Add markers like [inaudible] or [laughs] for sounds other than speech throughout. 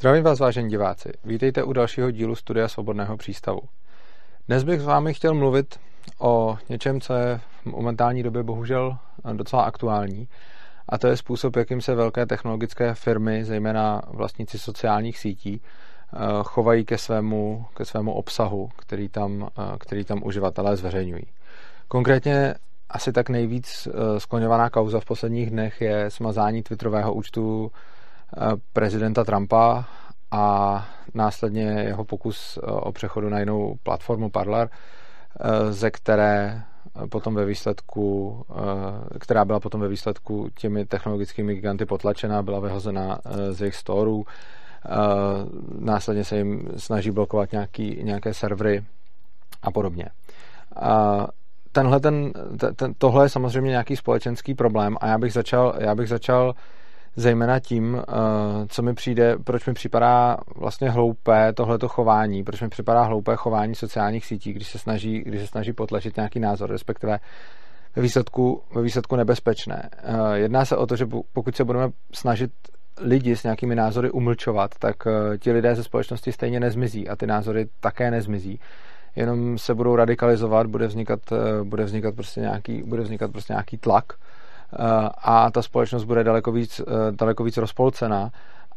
Zdravím vás, vážení diváci. Vítejte u dalšího dílu Studia Svobodného přístavu. Dnes bych s vámi chtěl mluvit o něčem, co je v momentální době bohužel docela aktuální, a to je způsob, jakým se velké technologické firmy, zejména vlastníci sociálních sítí, eh, chovají ke svému, ke svému obsahu, který tam, eh, který tam uživatelé zveřejňují. Konkrétně asi tak nejvíc eh, skloňovaná kauza v posledních dnech je smazání twitterového účtu prezidenta Trumpa a následně jeho pokus o přechodu na jinou platformu Parler, ze které potom ve výsledku, která byla potom ve výsledku těmi technologickými giganty potlačena, byla vyhozena z jejich storů. Následně se jim snaží blokovat nějaký, nějaké servery a podobně. Tenhle ten, ten, tohle je samozřejmě nějaký společenský problém a já bych začal, já bych začal zejména tím, eh, co mi přijde, proč mi připadá vlastně hloupé tohleto chování, proč mi připadá hloupé chování sociálních sítí, když se snaží, když se snaží potlačit nějaký názor, respektive ve výsledku, ve výsledku nebezpečné. Eh, jedná se o to, že pokud se budeme snažit lidi s nějakými názory umlčovat, tak eh, ti lidé ze společnosti stejně nezmizí a ty názory také nezmizí. Jenom se budou radikalizovat, bude vznikat, bude vznikat, prostě, nějaký, bude vznikat prostě nějaký tlak, a ta společnost bude daleko víc, eh, daleko víc rozpolcená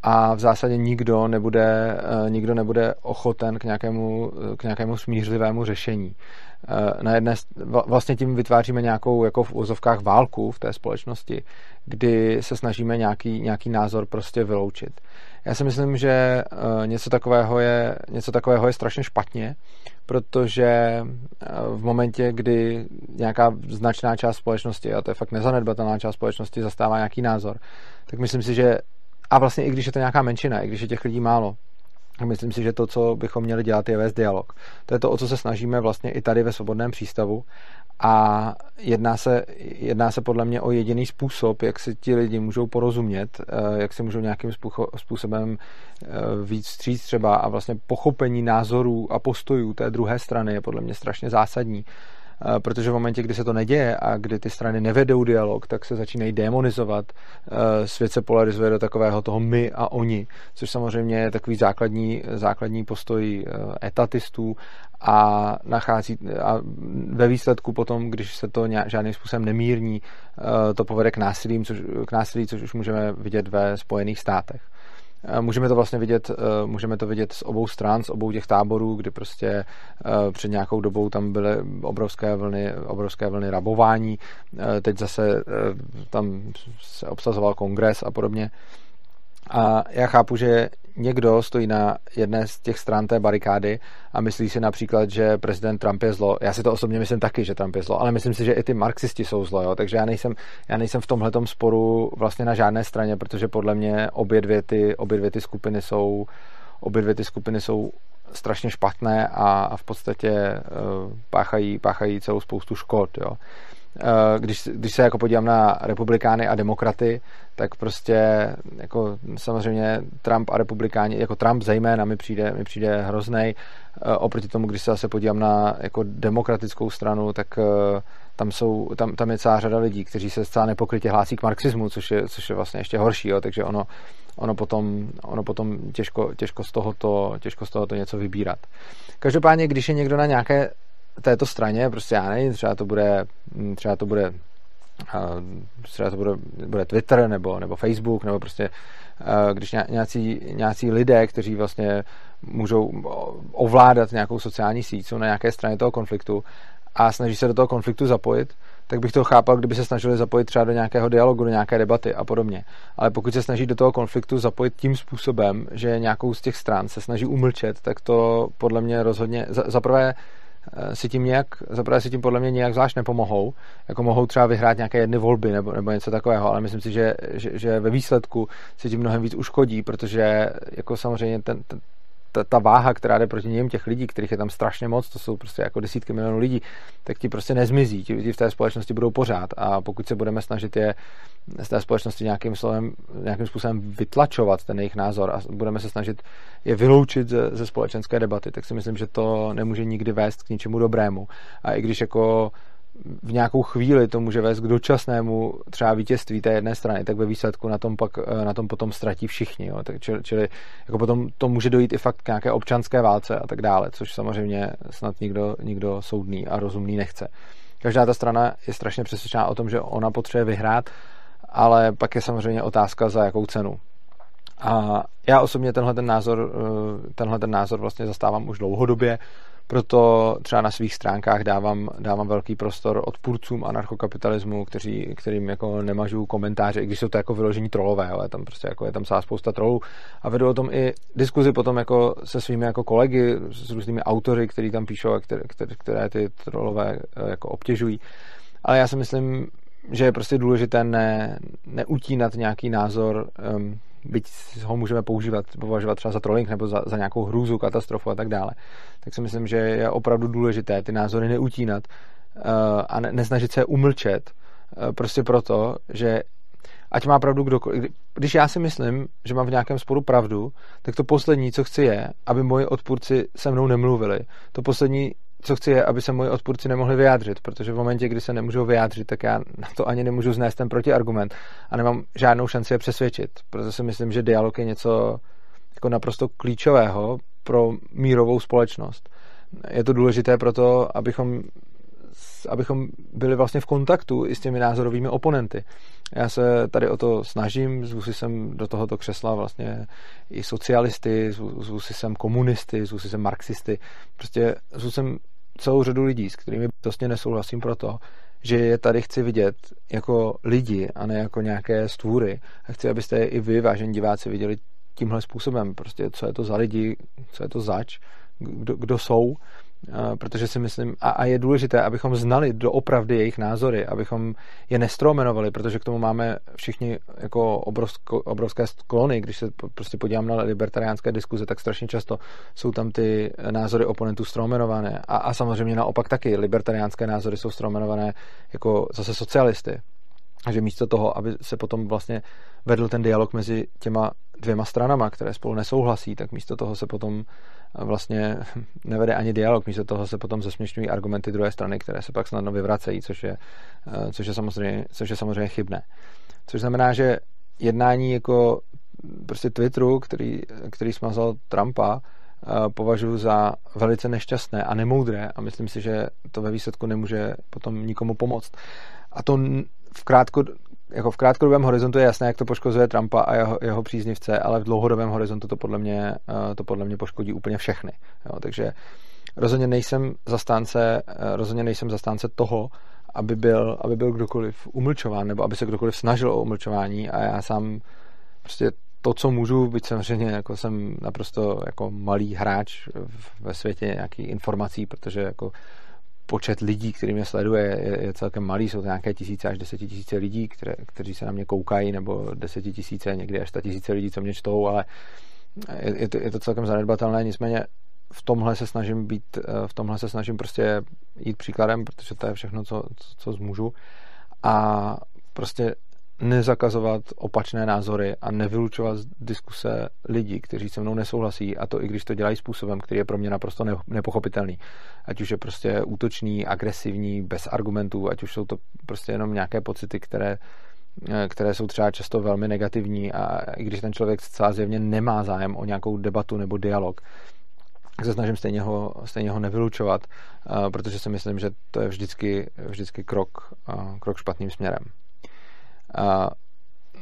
a v zásadě nikdo nebude, eh, nikdo nebude ochoten k nějakému, k nějakému smířlivému řešení. Eh, na jedné, vlastně tím vytváříme nějakou jako v úzovkách válku v té společnosti, kdy se snažíme nějaký, nějaký názor prostě vyloučit. Já si myslím, že něco takového je, něco takového je strašně špatně, protože eh, v momentě, kdy nějaká značná část společnosti, a to je fakt nezanedbatelná část společnosti, zastává nějaký názor, tak myslím si, že a vlastně i když je to nějaká menšina, i když je těch lidí málo, Myslím si, že to, co bychom měli dělat, je vést dialog. To je to, o co se snažíme vlastně i tady ve Svobodném přístavu. A jedná se, jedná se podle mě o jediný způsob, jak si ti lidi můžou porozumět, eh, jak si můžou nějakým způsobem eh, víc stříct třeba a vlastně pochopení názorů a postojů té druhé strany je podle mě strašně zásadní protože v momentě, kdy se to neděje a kdy ty strany nevedou dialog, tak se začínají demonizovat. Eh, svět se polarizuje do takového toho my a oni, což samozřejmě je takový základní, základní postoj eh, etatistů a nachází a ve výsledku potom, když se to nějak, žádným způsobem nemírní, to povede k násilí, což, k násilí, což už můžeme vidět ve Spojených státech. Můžeme to vlastně vidět, eh, můžeme to vidět z obou stran, z obou těch táborů, kdy prostě eh, před nějakou dobou tam byly obrovské vlny, obrovské vlny rabování, eh, teď zase tam se obsazoval kongres a podobně. A já chápu, že někdo stojí na jedné z těch stran té barikády a myslí si například, že prezident Trump je zlo. Já si to osobně myslím taky, že Trump je zlo, ale myslím si, že i ty marxisti jsou zlo, jo? takže já nejsem, já nejsem v tomhle sporu vlastně na žádné straně, protože podle mě obě dvě ty, obě dvě ty skupiny jsou obě dvě ty skupiny jsou strašně špatné a, a v podstatě uh, páchají, páchají celou spoustu škod. Jo. Uh, když, když se jako podívám na republikány a demokraty, tak prostě jako samozřejmě Trump a republikáni, jako Trump zejména mi přijde, mi přijde hroznej. Uh, oproti tomu, když se zase podívám na jako demokratickou stranu, tak uh, tam, jsou, tam, tam je celá řada lidí, kteří se zcela nepokrytě hlásí k marxismu, což je, což je vlastně ještě horší, jo, takže ono, ono potom, ono potom těžko, těžko, z tohoto, těžko z tohoto něco vybírat. Každopádně, když je někdo na nějaké této straně, prostě já nevím, třeba to bude, třeba to bude třeba to bude, bude Twitter nebo, nebo Facebook, nebo prostě když nějací, nějací lidé, kteří vlastně můžou ovládat nějakou sociální síť, jsou na nějaké straně toho konfliktu a snaží se do toho konfliktu zapojit, tak bych to chápal, kdyby se snažili zapojit třeba do nějakého dialogu, do nějaké debaty a podobně. Ale pokud se snaží do toho konfliktu zapojit tím způsobem, že nějakou z těch stran se snaží umlčet, tak to podle mě rozhodně, za, za prvé si tím nějak, zaprvé si tím podle mě nějak zvlášť nepomohou, jako mohou třeba vyhrát nějaké jedny volby nebo, nebo něco takového, ale myslím si, že, že, že ve výsledku si tím mnohem víc uškodí, protože jako samozřejmě ten, ten, ta, ta váha, která jde proti něm těch lidí, kterých je tam strašně moc, to jsou prostě jako desítky milionů lidí, tak ti prostě nezmizí, ti lidi v té společnosti budou pořád a pokud se budeme snažit je z té společnosti nějakým, slovem, nějakým způsobem vytlačovat ten jejich názor a budeme se snažit je vyloučit ze, ze společenské debaty, tak si myslím, že to nemůže nikdy vést k ničemu dobrému. A i když jako v nějakou chvíli to může vést k dočasnému třeba vítězství té jedné strany, tak ve výsledku na tom, pak, eh, na tom potom ztratí všichni. Jo. Tak, čili, čili jako potom to může dojít i fakt k nějaké občanské válce a tak dále, což samozřejmě snad nikdo, nikdo soudný a rozumný nechce. Každá ta strana je strašně přesvědčená o tom, že ona potřebuje vyhrát, ale pak je samozřejmě otázka, za jakou cenu. A já osobně tenhle ten názor, eh, tenhle ten názor vlastně zastávám už dlouhodobě, proto třeba na svých stránkách dávám, dávám velký prostor odpůrcům anarchokapitalismu, kteří, kterým jako nemažu komentáře, i když jsou to jako vyložení trolové, ale tam prostě jako je tam celá spousta trolů a vedu o tom i diskuzi potom jako se svými jako kolegy, s různými autory, kteří tam píšou a které, které, které ty trolové eh, jako obtěžují. Ale já si myslím, že je prostě důležité ne, neutínat nějaký názor um, byť ho můžeme používat, považovat třeba za trolling nebo za, za nějakou hrůzu, katastrofu a tak dále, tak si myslím, že je opravdu důležité ty názory neutínat uh, a ne, nesnažit se umlčet, uh, prostě proto, že ať má pravdu kdokoliv. Když já si myslím, že mám v nějakém sporu pravdu, tak to poslední, co chci je, aby moji odpůrci se mnou nemluvili. To poslední, co chci je, aby se moji odpůrci nemohli vyjádřit, protože v momentě, kdy se nemůžou vyjádřit, tak já na to ani nemůžu znést ten protiargument a nemám žádnou šanci je přesvědčit. Proto si myslím, že dialog je něco jako naprosto klíčového pro mírovou společnost. Je to důležité proto, abychom abychom byli vlastně v kontaktu i s těmi názorovými oponenty. Já se tady o to snažím, zvu si sem do tohoto křesla vlastně i socialisty, zvu, si sem komunisty, zvu si sem marxisty, prostě zvu sem celou řadu lidí, s kterými vlastně nesouhlasím proto, že je tady chci vidět jako lidi a ne jako nějaké stvůry. A chci, abyste i vy, vážení diváci, viděli tímhle způsobem. Prostě co je to za lidi, co je to zač, kdo, kdo jsou protože si myslím, a, a je důležité, abychom znali doopravdy jejich názory, abychom je nestromenovali, protože k tomu máme všichni jako obrovsko, obrovské sklony, když se prostě podívám na libertariánské diskuze, tak strašně často jsou tam ty názory oponentů stromenované a, a samozřejmě naopak taky libertariánské názory jsou stromenované jako zase socialisty. A že místo toho, aby se potom vlastně vedl ten dialog mezi těma dvěma stranama, které spolu nesouhlasí, tak místo toho se potom vlastně [laughs] nevede ani dialog, místo toho se potom zesměšňují argumenty druhé strany, které se pak snadno vyvracejí, což je, eh, což je, samozřejmě, což je samozřejmě chybné. Což znamená, že jednání jako prostě Twitteru, který, který smazal Trumpa, eh, považuji za velice nešťastné a nemoudré a myslím si, že to ve výsledku nemůže potom nikomu pomoct. A to v, krátko, jako v krátkodobém horizontu je jasné, jak to poškozuje Trumpa a jeho, jeho příznivce, ale v dlouhodobém horizontu to podle mě, eh, to podle mě poškodí úplně všechny. Jo, takže rozhodně nejsem zastánce, eh, rozhodně nejsem zastánce toho, aby byl, aby byl kdokoliv umlčován, nebo aby se kdokoliv snažil o umlčování a já sám prostě to, co můžu, byť samozřejmě jako jsem naprosto jako malý hráč ve světě nějakých informací, protože jako počet lidí, který mě sleduje, je, je celkem malý, jsou to nějaké tisíce až desetitisíce lidí, které, kteří se na mě koukají, nebo desetitisíce, někdy až tisíce lidí, co mě čtou, ale je, je, to, je to celkem zanedbatelné, nicméně v tomhle se snažím být, eh, v tomhle se snažím prostě jít příkladem, protože to je všechno, co, co, co zmůžu. A prostě nezakazovat opačné názory a nevylučovat z diskuse lidí, kteří se mnou nesouhlasí a to i když to dělají způsobem, který je pro mě naprosto nepochopitelný. Ať už je prostě útočný, agresivní, bez argumentů, ať už jsou to prostě jenom nějaké pocity, které eh, které jsou třeba často velmi negativní a i když ten člověk zcela zjevně nemá zájem o nějakou debatu nebo dialog, tak se snažím stejně ho, stejně ho nevylučovat, eh, protože si myslím, že to je vždycky, vždycky krok, eh, krok špatným směrem. A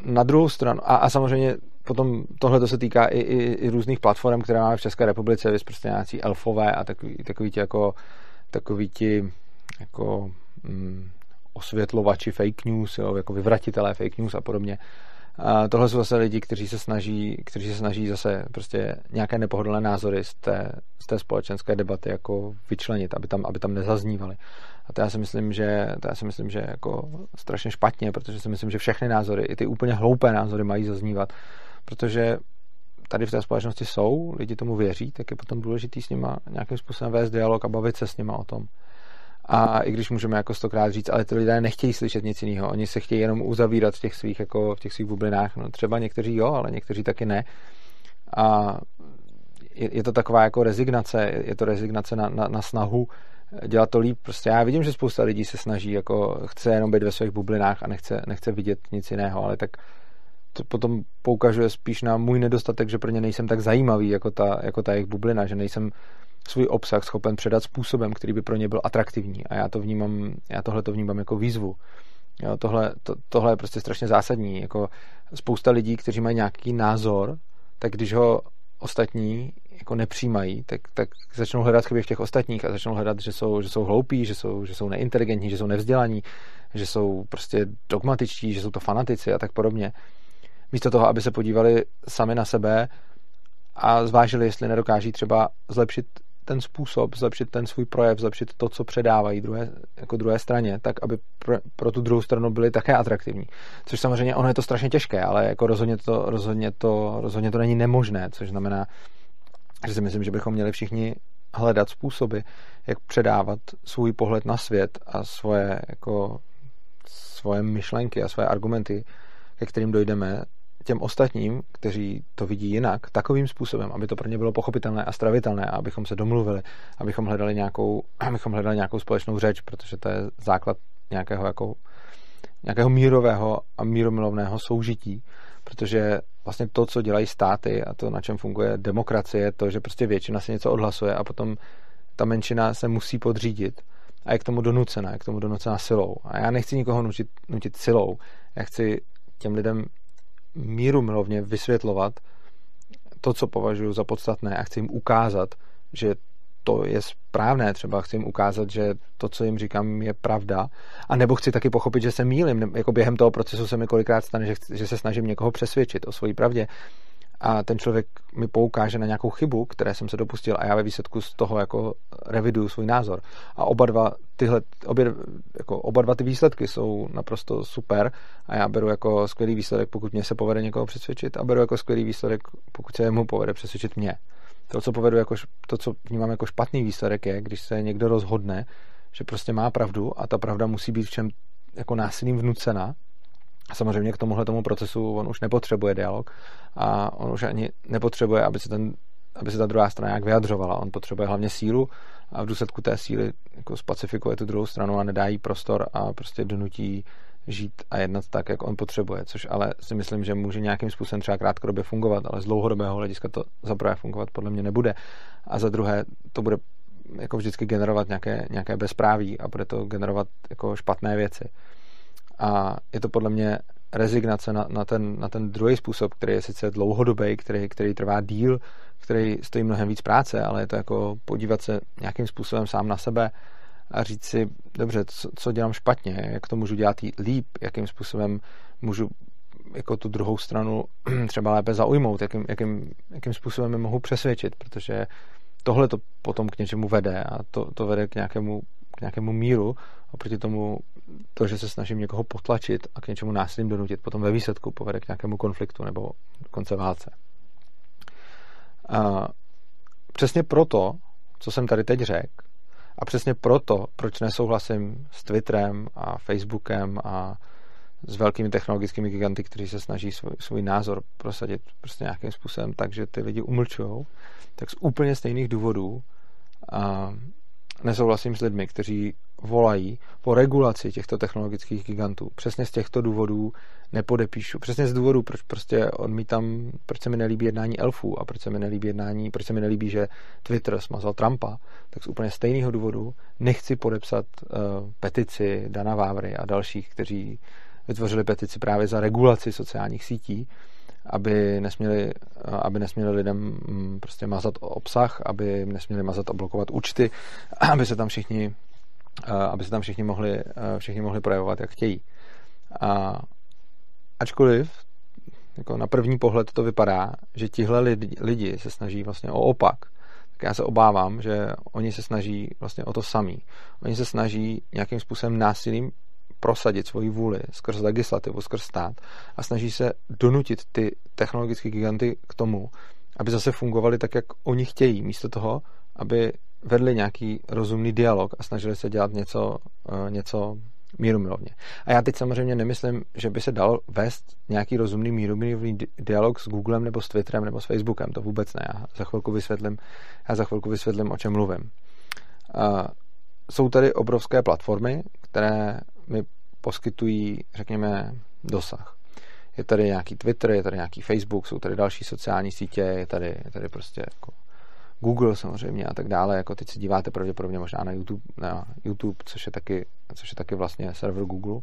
na druhou stranu, a, a samozřejmě potom tohle to se týká i, i, i různých platform, které máme v České republice, vy prostě nějaký elfové a takový, takový ti jako takový ti jako mm, osvětlovači fake news, jo, jako vyvratitelé fake news a podobně. A tohle jsou zase lidi, kteří se snaží, kteří se snaží zase prostě nějaké nepohodlné názory z té, z té společenské debaty jako vyčlenit, aby tam, aby tam nezaznívaly. A to já si myslím, že, to já si myslím, že jako strašně špatně, protože si myslím, že všechny názory, i ty úplně hloupé názory mají zaznívat, protože tady v té společnosti jsou, lidi tomu věří, tak je potom důležitý s nima nějakým způsobem vést dialog a bavit se s nima o tom. A i když můžeme jako stokrát říct, ale ty lidé nechtějí slyšet nic jiného, oni se chtějí jenom uzavírat v těch svých, jako v těch svých bublinách. No, třeba někteří jo, ale někteří taky ne. A je, je to taková jako rezignace, je to rezignace na, na, na snahu dělat to líp. Prostě já vidím, že spousta lidí se snaží, jako chce jenom být ve svých bublinách a nechce, nechce vidět nic jiného, ale tak to potom poukažuje spíš na můj nedostatek, že pro ně nejsem tak zajímavý jako ta, jako ta jejich bublina, že nejsem svůj obsah schopen předat způsobem, který by pro ně byl atraktivní. A já to vnímám, já tohle to vnímám jako výzvu. Jo, tohle, to, tohle je prostě strašně zásadní. Jako spousta lidí, kteří mají nějaký názor, tak když ho ostatní jako nepřijímají, tak, tak začnou hledat chyby v těch ostatních a začnou hledat, že jsou, že jsou hloupí, že jsou, že jsou neinteligentní, že jsou nevzdělaní, že jsou prostě dogmatičtí, že jsou to fanatici a tak podobně. Místo toho, aby se podívali sami na sebe a zvážili, jestli nedokáží třeba zlepšit ten způsob, zlepšit ten svůj projev, zlepšit to, co předávají druhé, jako druhé straně, tak aby pro, pro tu druhou stranu byly také atraktivní. Což samozřejmě ono je to strašně těžké, ale jako rozhodně to, rozhodně to, rozhodně to není nemožné, což znamená, že si myslím, že bychom měli všichni hledat způsoby, jak předávat svůj pohled na svět a svoje, jako, svoje myšlenky a svoje argumenty, ke kterým dojdeme těm ostatním, kteří to vidí jinak, takovým způsobem, aby to pro ně bylo pochopitelné a stravitelné, a abychom se domluvili, abychom hledali nějakou, [clears throat] abychom hledali nějakou společnou řeč, protože to je základ nějakého, jako, nějakého mírového a míromilovného soužití, protože vlastně to, co dělají státy a to, na čem funguje demokracie, je to, že prostě většina si něco odhlasuje a potom ta menšina se musí podřídit a je k tomu donucena, je k tomu donucena silou. A já nechci nikoho nutit, nutit silou, já chci těm lidem míru milovně vysvětlovat to, co považuji za podstatné a chci jim ukázat, že to je správné, třeba chci jim ukázat, že to, co jim říkám, je pravda, a nebo chci taky pochopit, že se mýlim, jako během toho procesu se mi kolikrát stane, že, že se snažím někoho přesvědčit o své pravdě. A ten člověk mi poukáže na nějakou chybu, které jsem se dopustil a já ve výsledku z toho jako reviduju svůj názor. A oba dva, tyhle, obě, jako oba dva ty výsledky jsou naprosto super. A já beru jako skvělý výsledek, pokud mě se povede někoho přesvědčit a beru jako skvělý výsledek, pokud se mu povede přesvědčit mě. To, co povedu jako, to, co vnímám jako špatný výsledek je, když se někdo rozhodne, že prostě má pravdu a ta pravda musí být v čem jako násilím vnucena a samozřejmě k tomuhle tomu procesu on už nepotřebuje dialog a on už ani nepotřebuje, aby se, ten, aby se ta druhá strana nějak vyjadřovala. On potřebuje hlavně sílu a v důsledku té síly jako spacifikuje tu druhou stranu a nedá jí prostor a prostě donutí žít a jednat tak, jak on potřebuje, což ale si myslím, že může nějakým způsobem třeba krátkodobě fungovat, ale z dlouhodobého hlediska to za prvé fungovat podle mě nebude a za druhé to bude jako vždycky generovat nějaké, nějaké bezpráví a bude to generovat jako špatné věci. A je to podle mě rezignace na, na, ten, na ten druhý způsob, který je sice dlouhodobý, který, který trvá díl, který stojí mnohem víc práce, ale je to jako podívat se nějakým způsobem sám na sebe a říct si, dobře, co, co dělám špatně, jak to můžu dělat líp, jakým způsobem můžu jako tu druhou stranu [clears throat] třeba lépe zaujmout, jakým, jakým, jakým způsobem je mohu přesvědčit, protože tohle to potom k něčemu vede a to, to vede k nějakému, k nějakému míru oproti tomu to, že se snažím někoho potlačit a k něčemu násilím donutit, potom ve výsledku povede k nějakému konfliktu nebo konce válce. A přesně proto, co jsem tady teď řekl, a přesně proto, proč nesouhlasím s Twitterem a Facebookem a s velkými technologickými giganty, kteří se snaží svůj, svůj názor prosadit prostě nějakým způsobem, takže ty lidi umlčují, tak z úplně stejných důvodů a nesouhlasím s lidmi, kteří volají po regulaci těchto technologických gigantů. Přesně z těchto důvodů nepodepíšu. Přesně z důvodu, proč prostě odmítám, proč se mi nelíbí jednání elfů a proč se mi nelíbí jednání, proč se mi nelíbí, že Twitter smazal Trumpa, tak z úplně stejného důvodu nechci podepsat uh, petici Dana Vávry a dalších, kteří vytvořili petici právě za regulaci sociálních sítí, aby nesměli, aby nesměli lidem mm, prostě mazat obsah, aby nesměli mazat a blokovat účty, [clears throat] aby se tam všichni, aby se tam všichni mohli, všichni mohli projevovat, jak chtějí. A ačkoliv jako na první pohled to vypadá, že tihle lidi, lidi se snaží vlastně o opak, tak já se obávám, že oni se snaží vlastně o to samý. Oni se snaží nějakým způsobem násilím prosadit svoji vůli skrz legislativu, skrz stát a snaží se donutit ty technologické giganty k tomu, aby zase fungovali tak, jak oni chtějí, místo toho, aby vedli nějaký rozumný dialog a snažili se dělat něco, eh, něco mírumilovně. A já teď samozřejmě nemyslím, že by se dal vést nějaký rozumný mírumilovný dialog s Googlem nebo s Twitterem nebo s Facebookem, to vůbec ne. Já za chvilku vysvětlím, já za chvilku vysvětlím, o čem mluvím. jsou tady obrovské platformy, které mi poskytují, řekněme, dosah. Je tady nějaký Twitter, je tady nějaký Facebook, jsou tady další sociální sítě, je tady, je tady prostě jako Google samozřejmě a tak dále. Jako teď se díváte pravděpodobně možná na YouTube, na YouTube což, je taky, což je taky vlastně server Google.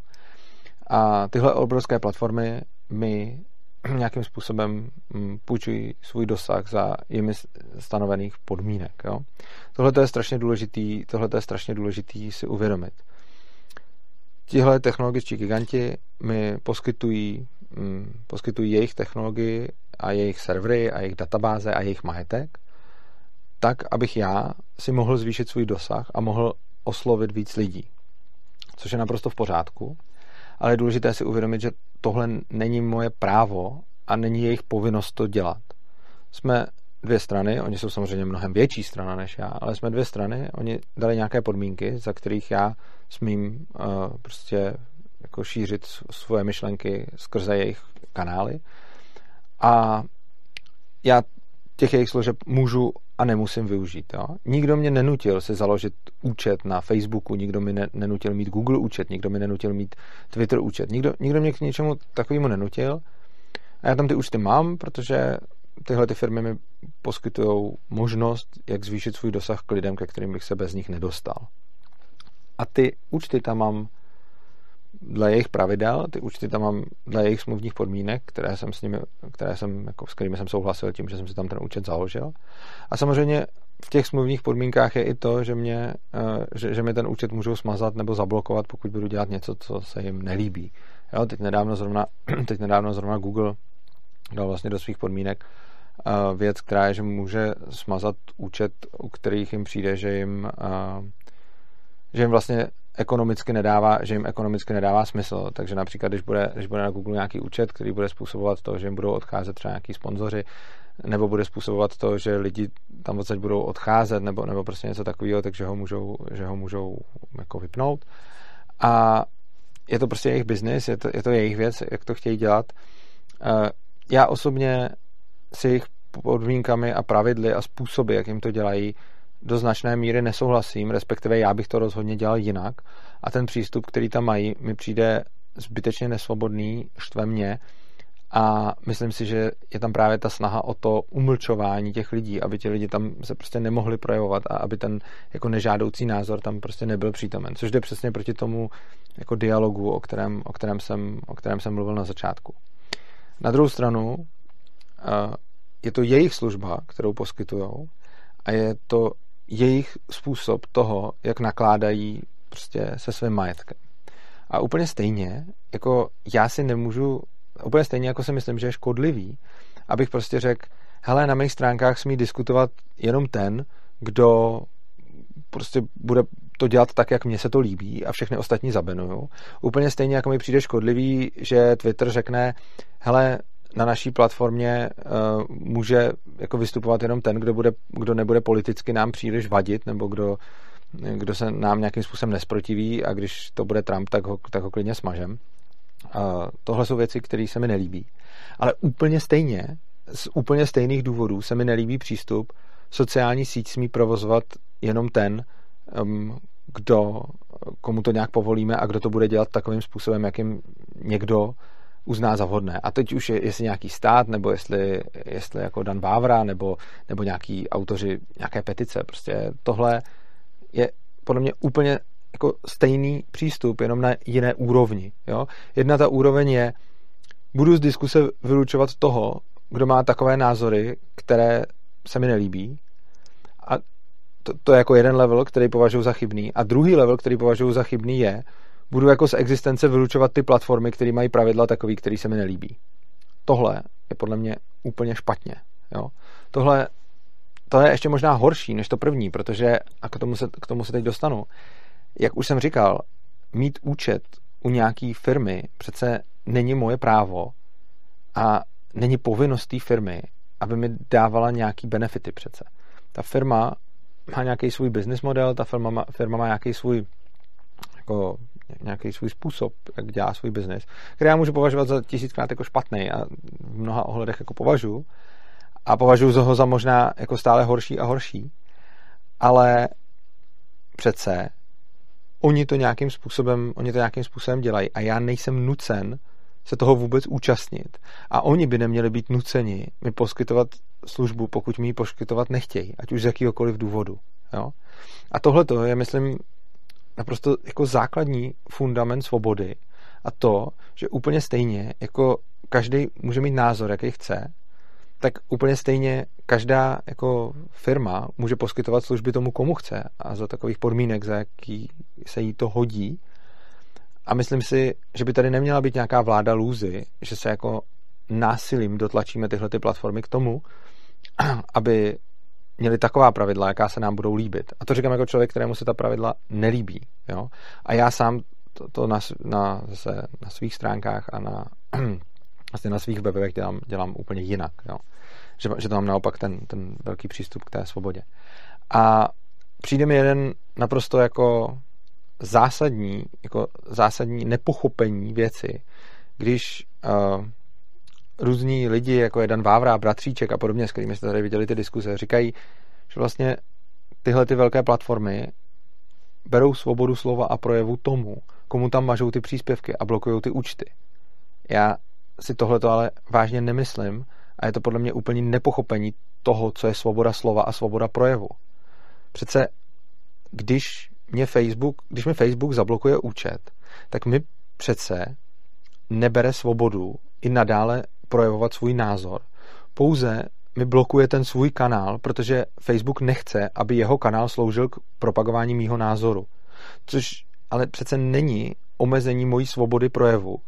A tyhle obrovské platformy mi [clears throat] nějakým způsobem mm, půjčují svůj dosah za jimi stanovených podmínek. Jo? Tohle je strašně důležitý, tohle je strašně důležitý si uvědomit. Tihle technologičtí giganti mi poskytují, mm, poskytují jejich technologii a jejich servery a jejich databáze a jejich majetek, tak, abych já si mohl zvýšit svůj dosah a mohl oslovit víc lidí. Což je naprosto v pořádku, ale je důležité si uvědomit, že tohle není moje právo a není jejich povinnost to dělat. Jsme dvě strany, oni jsou samozřejmě mnohem větší strana než já, ale jsme dvě strany, oni dali nějaké podmínky, za kterých já smím uh, prostě jako šířit svoje myšlenky skrze jejich kanály a já těch jejich služeb můžu a nemusím využít. Jo? Nikdo mě nenutil si založit účet na Facebooku, nikdo mi ne, nenutil mít Google účet, nikdo mi nenutil mít Twitter účet, nikdo, nikdo mě k něčemu takovému nenutil. A já tam ty účty mám, protože tyhle ty firmy mi poskytují možnost, jak zvýšit svůj dosah k lidem, ke kterým bych se bez nich nedostal. A ty účty tam mám dle jejich pravidel, ty účty tam mám dle jejich smluvních podmínek, které jsem s nimi, které jsem, jako, s kterými jsem souhlasil tím, že jsem si tam ten účet založil. A samozřejmě v těch smluvních podmínkách je i to, že, mě, eh, že, že mi ten účet můžou smazat nebo zablokovat, pokud budu dělat něco, co se jim nelíbí. Jo, teď nedávno zrovna, [clears throat] teď nedávno zrovna Google dal vlastně do svých podmínek eh, věc, která je, že může smazat účet, u kterých jim přijde, že jim, eh, že jim vlastně ekonomicky nedává, že jim ekonomicky nedává smysl. Takže například, když bude, když bude na Google nějaký účet, který bude způsobovat to, že jim budou odcházet třeba nějaký sponzoři, nebo bude způsobovat to, že lidi tam odsaď budou odcházet, nebo, nebo prostě něco takového, takže ho můžou, že ho můžou jako vypnout. A je to prostě jejich biznis, je to, je to jejich věc, jak to chtějí dělat. Eh, já osobně si jejich podmínkami a pravidly a způsoby, jak jim to dělají, do značné míry nesouhlasím, respektive já bych to rozhodně dělal jinak. A ten přístup, který tam mají, mi přijde zbytečně nesvobodný, štve mě. A myslím si, že je tam právě ta snaha o to umlčování těch lidí, aby ti lidi tam se prostě nemohli projevovat a aby ten jako nežádoucí názor tam prostě nebyl přítomen, což jde přesně proti tomu jako dialogu, o kterém, o kterém, jsem, o kterém jsem mluvil na začátku. Na druhou stranu eh, je to jejich služba, kterou poskytují a je to jejich způsob toho, jak nakládají prostě se svým majetkem. A úplně stejně, jako já si nemůžu, úplně stejně jako si myslím, že je škodlivý, abych prostě řekl, hele, na mých stránkách smí diskutovat jenom ten, kdo prostě bude to dělat tak, jak mně se to líbí a všechny ostatní zabenuju. Úplně stejně, jako mi přijde škodlivý, že Twitter řekne, hele, na naší platformě uh, může jako vystupovat jenom ten, kdo, bude, kdo nebude politicky nám příliš vadit, nebo kdo, kdo se nám nějakým způsobem nesprotiví a když to bude Trump, tak ho, tak ho klidně smažem. Uh, tohle jsou věci, které se mi nelíbí. Ale úplně stejně, z úplně stejných důvodů se mi nelíbí přístup, sociální síť smí provozovat jenom ten, um, kdo, komu to nějak povolíme a kdo to bude dělat takovým způsobem, jakým někdo uzná za vhodné. A teď už je, jestli nějaký stát, nebo jestli, jestli jako Dan Vávra, nebo, nebo nějaký autoři nějaké petice. Prostě tohle je podle mě úplně jako stejný přístup, jenom na jiné úrovni. Jo? Jedna ta úroveň je, budu z diskuse vylučovat toho, kdo má takové názory, které se mi nelíbí. A to, to je jako jeden level, který považuji za chybný. A druhý level, který považuji za chybný, je, budu jako z existence vylučovat ty platformy, které mají pravidla takový, který se mi nelíbí. Tohle je podle mě úplně špatně. Jo? Tohle to je ještě možná horší než to první, protože, a k tomu, se, k tomu se teď dostanu, jak už jsem říkal, mít účet u nějaké firmy přece není moje právo a není povinnost té firmy, aby mi dávala nějaký benefity přece. Ta firma má nějaký svůj business model, ta firma má, firma má nějaký svůj jako nějaký svůj způsob, jak dělá svůj biznis, který já můžu považovat za tisíckrát jako špatný a v mnoha ohledech jako považuji a považuji ho za možná jako stále horší a horší, ale přece oni to nějakým způsobem, oni to nějakým způsobem dělají a já nejsem nucen se toho vůbec účastnit. A oni by neměli být nuceni mi poskytovat službu, pokud mi ji poskytovat nechtějí, ať už z jakýhokoliv důvodu. Jo? A tohle to je, myslím, naprosto jako základní fundament svobody a to, že úplně stejně, jako každý může mít názor, jaký chce, tak úplně stejně každá jako firma může poskytovat služby tomu, komu chce a za takových podmínek, za jaký se jí to hodí. A myslím si, že by tady neměla být nějaká vláda lůzy, že se jako násilím dotlačíme tyhle ty platformy k tomu, [clears throat] aby měli taková pravidla, jaká se nám budou líbit. A to říkám jako člověk, kterému se ta pravidla nelíbí. Jo? A já sám to, to na, na, zase na svých stránkách a na, [clears throat] vlastně na svých webech dělám, dělám úplně jinak. Jo? Že, že to mám naopak ten, ten velký přístup k té svobodě. A přijde mi jeden naprosto jako zásadní, jako zásadní nepochopení věci, když uh, různí lidi, jako jeden Vávra, Bratříček a podobně, s kterými jste tady viděli ty diskuze, říkají, že vlastně tyhle ty velké platformy berou svobodu slova a projevu tomu, komu tam mažou ty příspěvky a blokují ty účty. Já si tohleto ale vážně nemyslím a je to podle mě úplně nepochopení toho, co je svoboda slova a svoboda projevu. Přece když mě Facebook, když mi Facebook zablokuje účet, tak mi přece nebere svobodu i nadále projevovat svůj názor. Pouze mi blokuje ten svůj kanál, protože Facebook nechce, aby jeho kanál sloužil k propagování mýho názoru. Což ale přece není omezení mojí svobody projevu,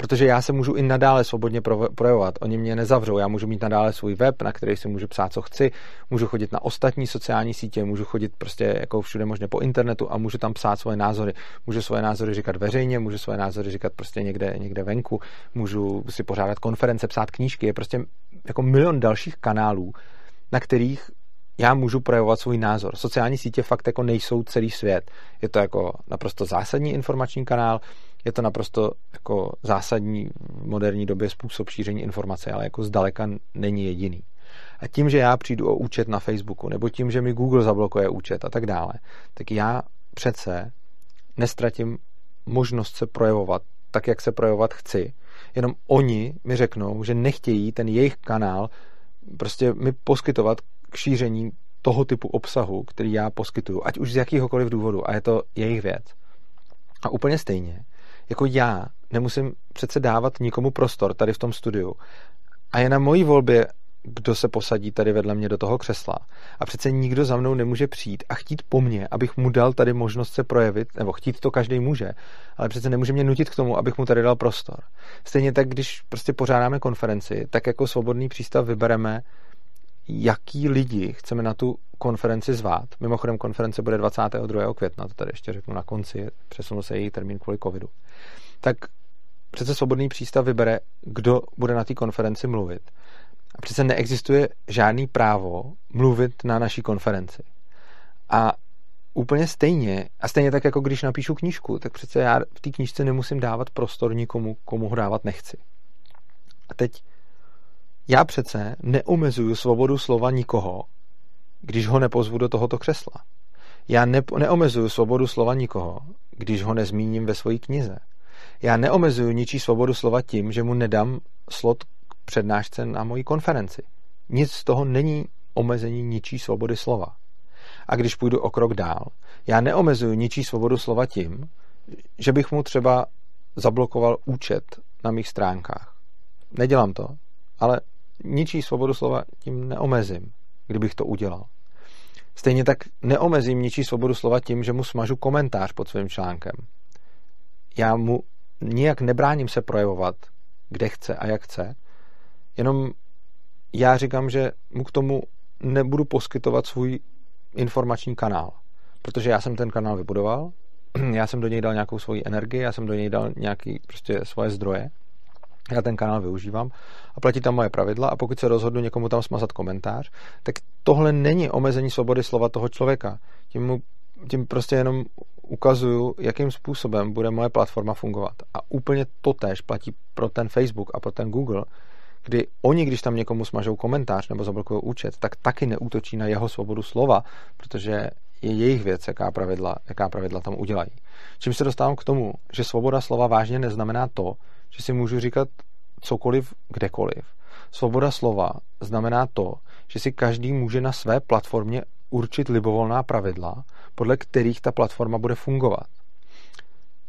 protože já se můžu i nadále svobodně projevovat. Oni mě nezavřou, já můžu mít nadále svůj web, na který si můžu psát, co chci, můžu chodit na ostatní sociální sítě, můžu chodit prostě jako všude možně po internetu a můžu tam psát svoje názory. Můžu svoje názory říkat veřejně, můžu svoje názory říkat prostě někde, někde venku, můžu si pořádat konference, psát knížky, je prostě jako milion dalších kanálů, na kterých já můžu projevovat svůj názor. Sociální sítě fakt jako nejsou celý svět. Je to jako naprosto zásadní informační kanál, je to naprosto jako zásadní v moderní době způsob šíření informace, ale jako zdaleka není jediný. A tím, že já přijdu o účet na Facebooku, nebo tím, že mi Google zablokuje účet a tak dále, tak já přece nestratím možnost se projevovat tak, jak se projevovat chci. Jenom oni mi řeknou, že nechtějí ten jejich kanál prostě mi poskytovat k šíření toho typu obsahu, který já poskytuju, ať už z jakýhokoliv důvodu, a je to jejich věc. A úplně stejně, jako já nemusím přece dávat nikomu prostor tady v tom studiu. A je na mojí volbě, kdo se posadí tady vedle mě do toho křesla. A přece nikdo za mnou nemůže přijít a chtít po mně, abych mu dal tady možnost se projevit, nebo chtít to každý může, ale přece nemůže mě nutit k tomu, abych mu tady dal prostor. Stejně tak, když prostě pořádáme konferenci, tak jako svobodný přístav vybereme, jaký lidi chceme na tu konferenci zvát. Mimochodem konference bude 22. května, to tady ještě řeknu na konci, přesunul se její termín kvůli covidu. Tak přece svobodný přístav vybere, kdo bude na té konferenci mluvit. A přece neexistuje žádný právo mluvit na naší konferenci. A úplně stejně, a stejně tak, jako když napíšu knížku, tak přece já v té knížce nemusím dávat prostor nikomu, komu ho dávat nechci. A teď já přece neomezuju svobodu slova nikoho, když ho nepozvu do tohoto křesla. Já ne- neomezuju svobodu slova nikoho, když ho nezmíním ve své knize. Já neomezuju ničí svobodu slova tím, že mu nedám slot k přednášce na mojí konferenci. Nic z toho není omezení ničí svobody slova. A když půjdu o krok dál, já neomezuju ničí svobodu slova tím, že bych mu třeba zablokoval účet na mých stránkách. Nedělám to, ale ničí svobodu slova tím neomezím, kdybych to udělal. Stejně tak neomezím ničí svobodu slova tím, že mu smažu komentář pod svým článkem. Já mu nijak nebráním se projevovat, kde chce a jak chce, jenom já říkám, že mu k tomu nebudu poskytovat svůj informační kanál, protože já jsem ten kanál vybudoval, [clears throat] já jsem do něj dal nějakou svoji energii, já jsem do něj dal nějaké prostě svoje zdroje já ten kanál využívám a platí tam moje pravidla a pokud se rozhodnu někomu tam smazat komentář, tak tohle není omezení svobody slova toho člověka. Tím, mu, tím prostě jenom ukazuju, jakým způsobem bude moje platforma fungovat. A úplně to tež platí pro ten Facebook a pro ten Google, kdy oni, když tam někomu smažou komentář nebo zablokují účet, tak taky neútočí na jeho svobodu slova, protože je jejich věc, jaká pravidla, jaká pravidla tam udělají. Čím se dostávám k tomu, že svoboda slova vážně neznamená to, že si můžu říkat cokoliv, kdekoliv. Svoboda slova znamená to, že si každý může na své platformě určit libovolná pravidla, podle kterých ta platforma bude fungovat.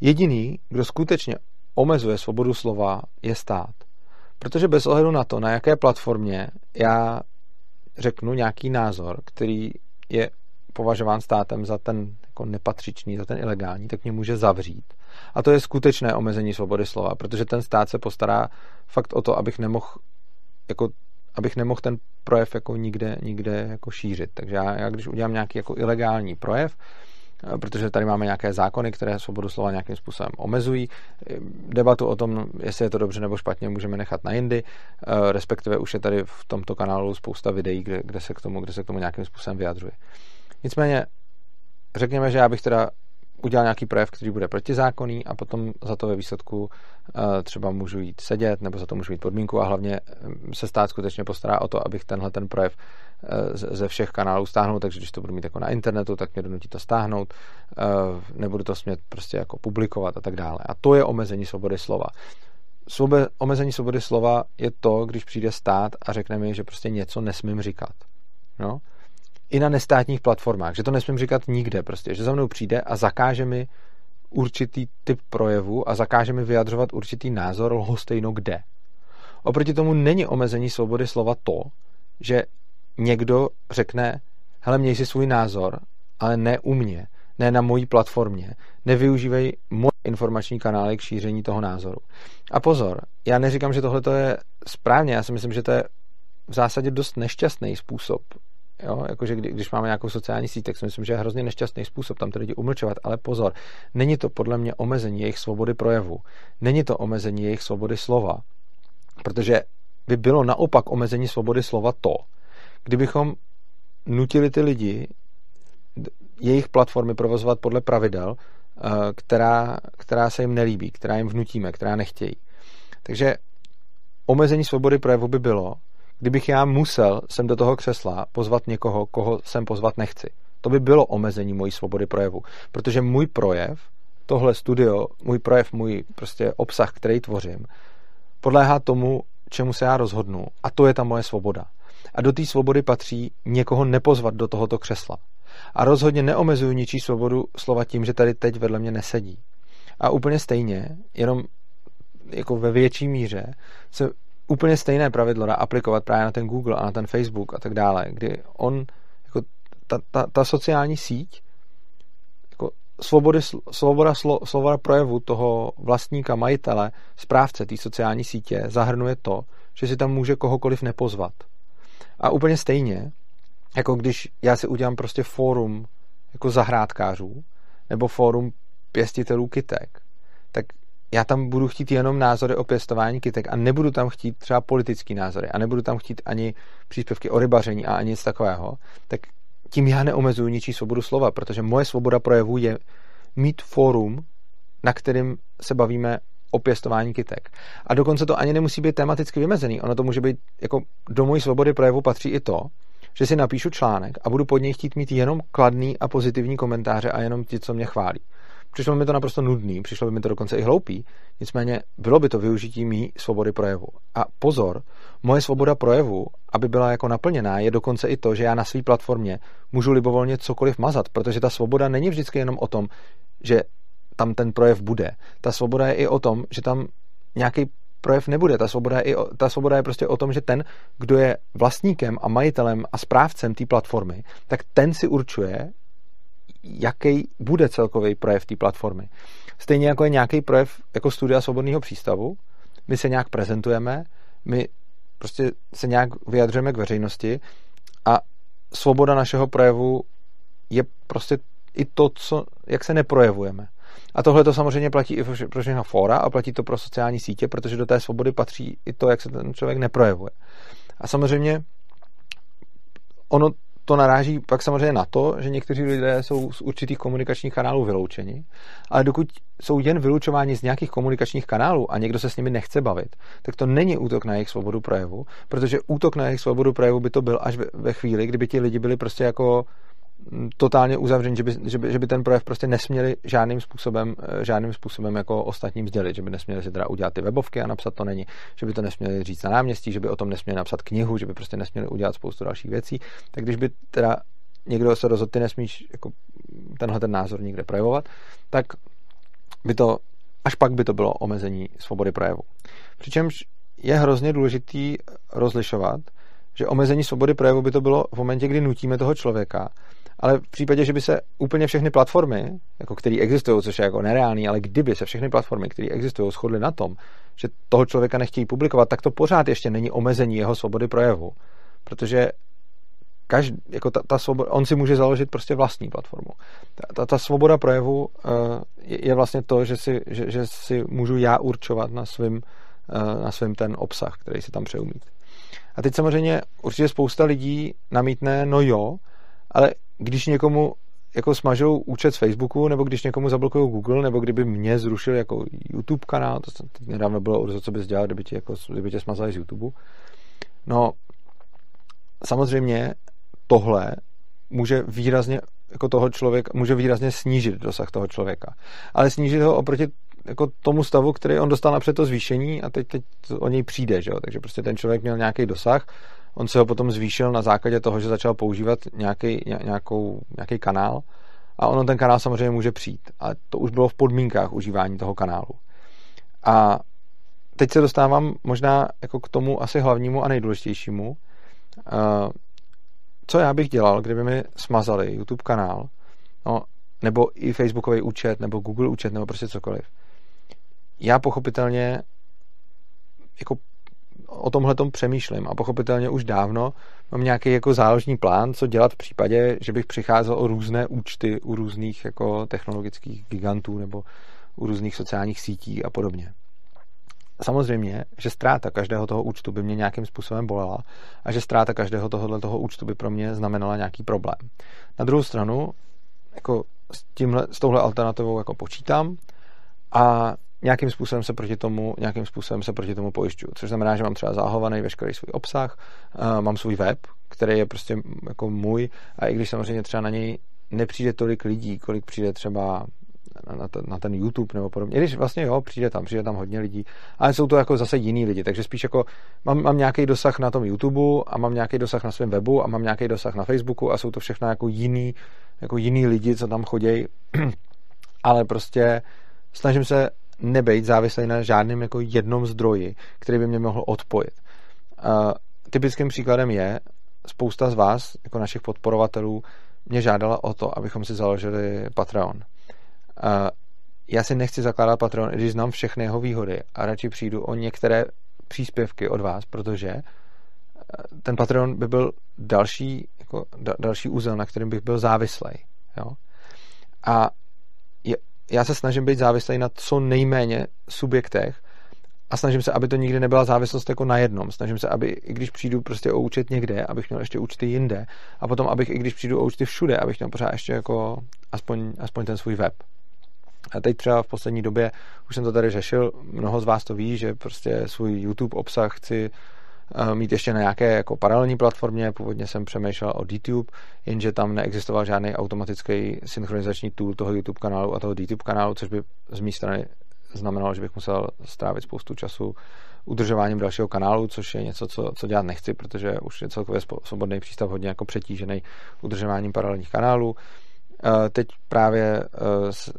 Jediný, kdo skutečně omezuje svobodu slova, je stát. Protože bez ohledu na to, na jaké platformě já řeknu nějaký názor, který je považován státem za ten jako nepatřičný, za ten ilegální, tak mě může zavřít. A to je skutečné omezení svobody slova, protože ten stát se postará fakt o to, abych nemohl jako abych nemohl ten projev jako nikde, nikde jako šířit. Takže já, já když udělám nějaký jako ilegální projev, eh, protože tady máme nějaké zákony, které svobodu slova nějakým způsobem omezují. Eh, debatu o tom, jestli je to dobře nebo špatně, můžeme nechat na jindy, eh, respektive už je tady v tomto kanálu spousta videí, kde, kde, se, k tomu, kde se k tomu nějakým způsobem vyjadřuje. Nicméně řekněme, že já bych teda udělal nějaký projev, který bude protizákonný a potom za to ve výsledku eh, třeba můžu jít sedět nebo za to můžu jít podmínku a hlavně mm, se stát skutečně postará o to, abych tenhle ten projev eh, ze všech kanálů stáhnul, takže když to budu mít jako na internetu, tak mě donutí to stáhnout, eh, nebudu to smět prostě jako publikovat a tak dále. A to je omezení svobody slova. Svobe, omezení svobody slova je to, když přijde stát a řekne mi, že prostě něco nesmím říkat. No? I na nestátních platformách, že to nesmím říkat nikde prostě, že za mnou přijde a zakáže mi určitý typ projevu a zakáže mi vyjadřovat určitý názor lhostejno kde. Oproti tomu není omezení svobody slova to, že někdo řekne, hele, měj si svůj názor, ale ne u mě, ne na mojí platformě, nevyužívej moje informační kanály k šíření toho názoru. A pozor, já neříkám, že tohle je správně, já si myslím, že to je v zásadě dost nešťastný způsob, Jo? Jakože kdy, když máme nějakou sociální síť, tak si myslím, že je hrozně nešťastný způsob tam ty lidi umlčovat, ale pozor, není to podle mě omezení jejich svobody projevu, není to omezení jejich svobody slova, protože by bylo naopak omezení svobody slova to, kdybychom nutili ty lidi jejich platformy provozovat podle pravidel, eh, která, která se jim nelíbí, která jim vnutíme, která nechtějí. Takže omezení svobody projevu by bylo, kdybych já musel sem do toho křesla pozvat někoho, koho sem pozvat nechci. To by bylo omezení mojí svobody projevu, protože můj projev, tohle studio, můj projev, můj prostě obsah, který tvořím, podléhá tomu, čemu se já rozhodnu a to je ta moje svoboda. A do té svobody patří někoho nepozvat do tohoto křesla. A rozhodně neomezuju ničí svobodu slova tím, že tady teď vedle mě nesedí. A úplně stejně, jenom jako ve větší míře, se úplně stejné pravidlo dá aplikovat právě na ten Google a na ten Facebook a tak dále, kdy on, jako ta, ta, ta sociální síť, jako svobody, svoboda, slo, svoboda projevu toho vlastníka, majitele, správce té sociální sítě zahrnuje to, že si tam může kohokoliv nepozvat. A úplně stejně, jako když já si udělám prostě fórum jako zahrádkářů, nebo fórum pěstitelů kytek, tak já tam budu chtít jenom názory o pěstování kytek a nebudu tam chtít třeba politický názory a nebudu tam chtít ani příspěvky o rybaření a ani nic takového, tak tím já neomezuju ničí svobodu slova, protože moje svoboda projevu je mít fórum, na kterým se bavíme o pěstování kytek. A dokonce to ani nemusí být tematicky vymezený. Ono to může být, jako do mojí svobody projevu patří i to, že si napíšu článek a budu pod něj chtít mít jenom kladný a pozitivní komentáře a jenom ti, co mě chválí. Přišlo mi to naprosto nudný, přišlo by mi to dokonce i hloupý, nicméně bylo by to využití mý svobody projevu. A pozor, moje svoboda projevu, aby byla jako naplněná, je dokonce i to, že já na své platformě můžu libovolně cokoliv mazat, protože ta svoboda není vždycky jenom o tom, že tam ten projev bude. Ta svoboda je i o tom, že tam nějaký projev nebude. Ta svoboda, je i o, ta svoboda je prostě o tom, že ten, kdo je vlastníkem a majitelem a správcem té platformy, tak ten si určuje, jaký bude celkový projev té platformy. Stejně jako je nějaký projev jako studia svobodného přístavu, my se nějak prezentujeme, my prostě se nějak vyjadřujeme k veřejnosti a svoboda našeho projevu je prostě i to, co, jak se neprojevujeme. A tohle to samozřejmě platí i pro všechna fóra a platí to pro sociální sítě, protože do té svobody patří i to, jak se ten člověk neprojevuje. A samozřejmě ono to naráží pak samozřejmě na to, že někteří lidé jsou z určitých komunikačních kanálů vyloučeni, ale dokud jsou jen vylučováni z nějakých komunikačních kanálů a někdo se s nimi nechce bavit, tak to není útok na jejich svobodu projevu, protože útok na jejich svobodu projevu by to byl až ve chvíli, kdyby ti lidi byli prostě jako totálně uzavřený, že by, že, by, že by ten projev prostě nesměli žádným způsobem, eh, žádným způsobem jako ostatním sdělit, že by nesměli si teda udělat ty webovky a napsat to není, že by to nesměli říct na náměstí, že by o tom nesměli napsat knihu, že by prostě nesměli udělat spoustu dalších věcí, tak když by teda někdo se rozhodl, ty nesmíš jako tenhle ten názor nikde projevovat, tak by to, až pak by to bylo omezení svobody projevu. Přičemž je hrozně důležitý rozlišovat, že omezení svobody projevu by to bylo v momentě, kdy nutíme toho člověka, ale v případě, že by se úplně všechny platformy, jako které existují, což je jako nereálný, ale kdyby se všechny platformy, které existují, shodly na tom, že toho člověka nechtějí publikovat, tak to pořád ještě není omezení jeho svobody projevu. Protože každý, jako ta, ta svoboda, on si může založit prostě vlastní platformu. Ta, ta, ta svoboda projevu uh, je, je vlastně to, že si, že, že si můžu já určovat na svým, uh, na svým ten obsah, který si tam přeju mít. A teď samozřejmě určitě spousta lidí namítne, no jo, ale když někomu jako smažou účet z Facebooku, nebo když někomu zablokují Google, nebo kdyby mě zrušil jako YouTube kanál, to teď nedávno bylo urzo, co bys dělal, kdyby tě, jako, kdyby tě smazali z YouTube. No, samozřejmě tohle může výrazně jako toho člověka, může výrazně snížit dosah toho člověka. Ale snížit ho oproti jako tomu stavu, který on dostal napřed to zvýšení a teď, teď o něj přijde, že jo? takže prostě ten člověk měl nějaký dosah, on se ho potom zvýšil na základě toho, že začal používat nějaký, nějakou, nějaký kanál a ono ten kanál samozřejmě může přijít. A to už bylo v podmínkách užívání toho kanálu. A teď se dostávám možná jako k tomu asi hlavnímu a nejdůležitějšímu. Co já bych dělal, kdyby mi smazali YouTube kanál, no, nebo i Facebookový účet, nebo Google účet, nebo prostě cokoliv já pochopitelně jako o tomhle tom přemýšlím a pochopitelně už dávno mám nějaký jako záložní plán, co dělat v případě, že bych přicházel o různé účty u různých jako technologických gigantů nebo u různých sociálních sítí a podobně. Samozřejmě, že ztráta každého toho účtu by mě nějakým způsobem bolela a že ztráta každého tohohle toho účtu by pro mě znamenala nějaký problém. Na druhou stranu, jako s, tímhle, s touhle alternativou jako počítám a nějakým způsobem se proti tomu, nějakým způsobem se proti tomu pojišťuju. Což znamená, že mám třeba zahovaný veškerý svůj obsah, uh, mám svůj web, který je prostě jako můj a i když samozřejmě třeba na něj nepřijde tolik lidí, kolik přijde třeba na, ten, na ten YouTube nebo podobně. I když vlastně jo, přijde tam, přijde tam hodně lidí, ale jsou to jako zase jiní lidi, takže spíš jako mám, mám nějaký dosah na tom YouTube a mám nějaký dosah na svém webu a mám nějaký dosah na Facebooku a jsou to všechno jako jiný, jako jiný lidi, co tam chodí, [clears throat] ale prostě snažím se nebejt závislý na žádném jako jednom zdroji, který by mě mohl odpojit. Typickým příkladem je, spousta z vás, jako našich podporovatelů, mě žádala o to, abychom si založili Patreon. Já si nechci zakládat Patreon, i když znám všechny jeho výhody a radši přijdu o některé příspěvky od vás, protože ten Patreon by byl další, jako da, další úzel, na kterým bych byl závislý. Jo? A já se snažím být závislý na co nejméně subjektech a snažím se, aby to nikdy nebyla závislost jako na jednom. Snažím se, aby i když přijdu prostě o účet někde, abych měl ještě účty jinde a potom, abych i když přijdu o účty všude, abych měl pořád ještě jako aspoň, aspoň ten svůj web. A teď třeba v poslední době, už jsem to tady řešil, mnoho z vás to ví, že prostě svůj YouTube obsah chci mít ještě na nějaké jako paralelní platformě. Původně jsem přemýšlel o DTube, jenže tam neexistoval žádný automatický synchronizační tool toho YouTube kanálu a toho DTube kanálu, což by z mé strany znamenalo, že bych musel strávit spoustu času udržováním dalšího kanálu, což je něco, co, co dělat nechci, protože už je celkově svobodný přístav hodně jako přetížený udržováním paralelních kanálů. Eh, teď právě eh,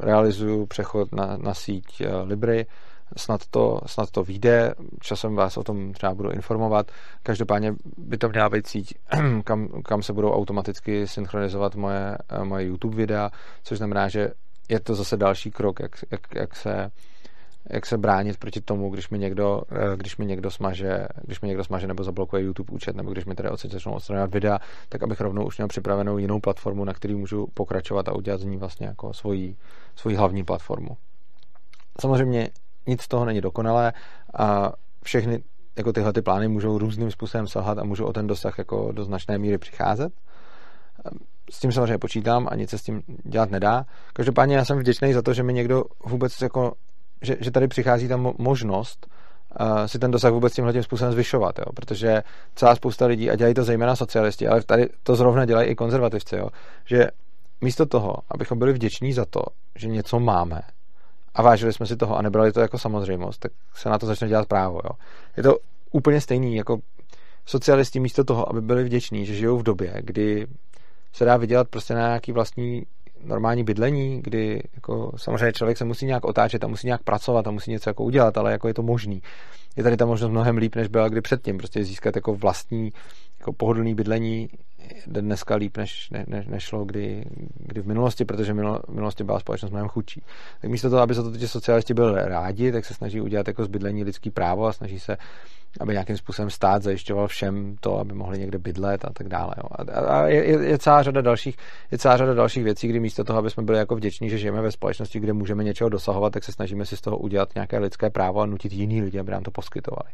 realizuju přechod na, na síť Libry, snad to, snad to vyjde, časem vás o tom třeba budu informovat. Každopádně by to měla být síť, [clears throat] kam, kam se budou automaticky synchronizovat moje, moje YouTube videa, což znamená, že je to zase další krok, jak, jak, jak se jak se bránit proti tomu, když mi někdo, když mi někdo smaže, když mi někdo smaže nebo zablokuje YouTube účet, nebo když mi tady odsaď začnou odstraňovat videa, tak abych rovnou už měl připravenou jinou platformu, na který můžu pokračovat a udělat z ní vlastně jako svoji, svoji hlavní platformu. Samozřejmě nic z toho není dokonalé a všechny jako tyhle ty plány můžou různým způsobem selhat a můžou o ten dosah jako do značné míry přicházet. S tím samozřejmě počítám a nic se s tím dělat nedá. Každopádně já jsem vděčný za to, že mi někdo vůbec jako, že, že tady přichází ta možnost uh, si ten dosah vůbec tímhle tím způsobem zvyšovat, jo? protože celá spousta lidí, a dělají to zejména socialisti, ale tady to zrovna dělají i konzervativci, jo? že místo toho, abychom byli vděční za to, že něco máme a vážili jsme si toho a nebrali to jako samozřejmost, tak se na to začne dělat právo. Jo? Je to úplně stejný, jako socialisti místo toho, aby byli vděční, že žijou v době, kdy se dá vydělat prostě na nějaký vlastní normální bydlení, kdy jako, samozřejmě člověk se musí nějak otáčet a musí nějak pracovat a musí něco jako udělat, ale jako je to možný. Je tady ta možnost mnohem líp, než byla kdy předtím. Prostě získat jako vlastní jako pohodlný bydlení dneska líp, než, ne, ne, nešlo kdy, kdy v minulosti, protože v minulosti byla společnost mnohem chudší. Tak místo toho, aby se to ti socialisti byli rádi, tak se snaží udělat jako z bydlení lidský právo a snaží se aby nějakým způsobem stát zajišťoval všem to, aby mohli někde bydlet a tak dále. Jo. A, a je, je, celá řada dalších, je celá řada dalších věcí, kdy místo toho, aby jsme byli jako vděční, že žijeme ve společnosti, kde můžeme něčeho dosahovat, tak se snažíme si z toho udělat nějaké lidské právo a nutit jiný lidi, aby nám to poskytovali.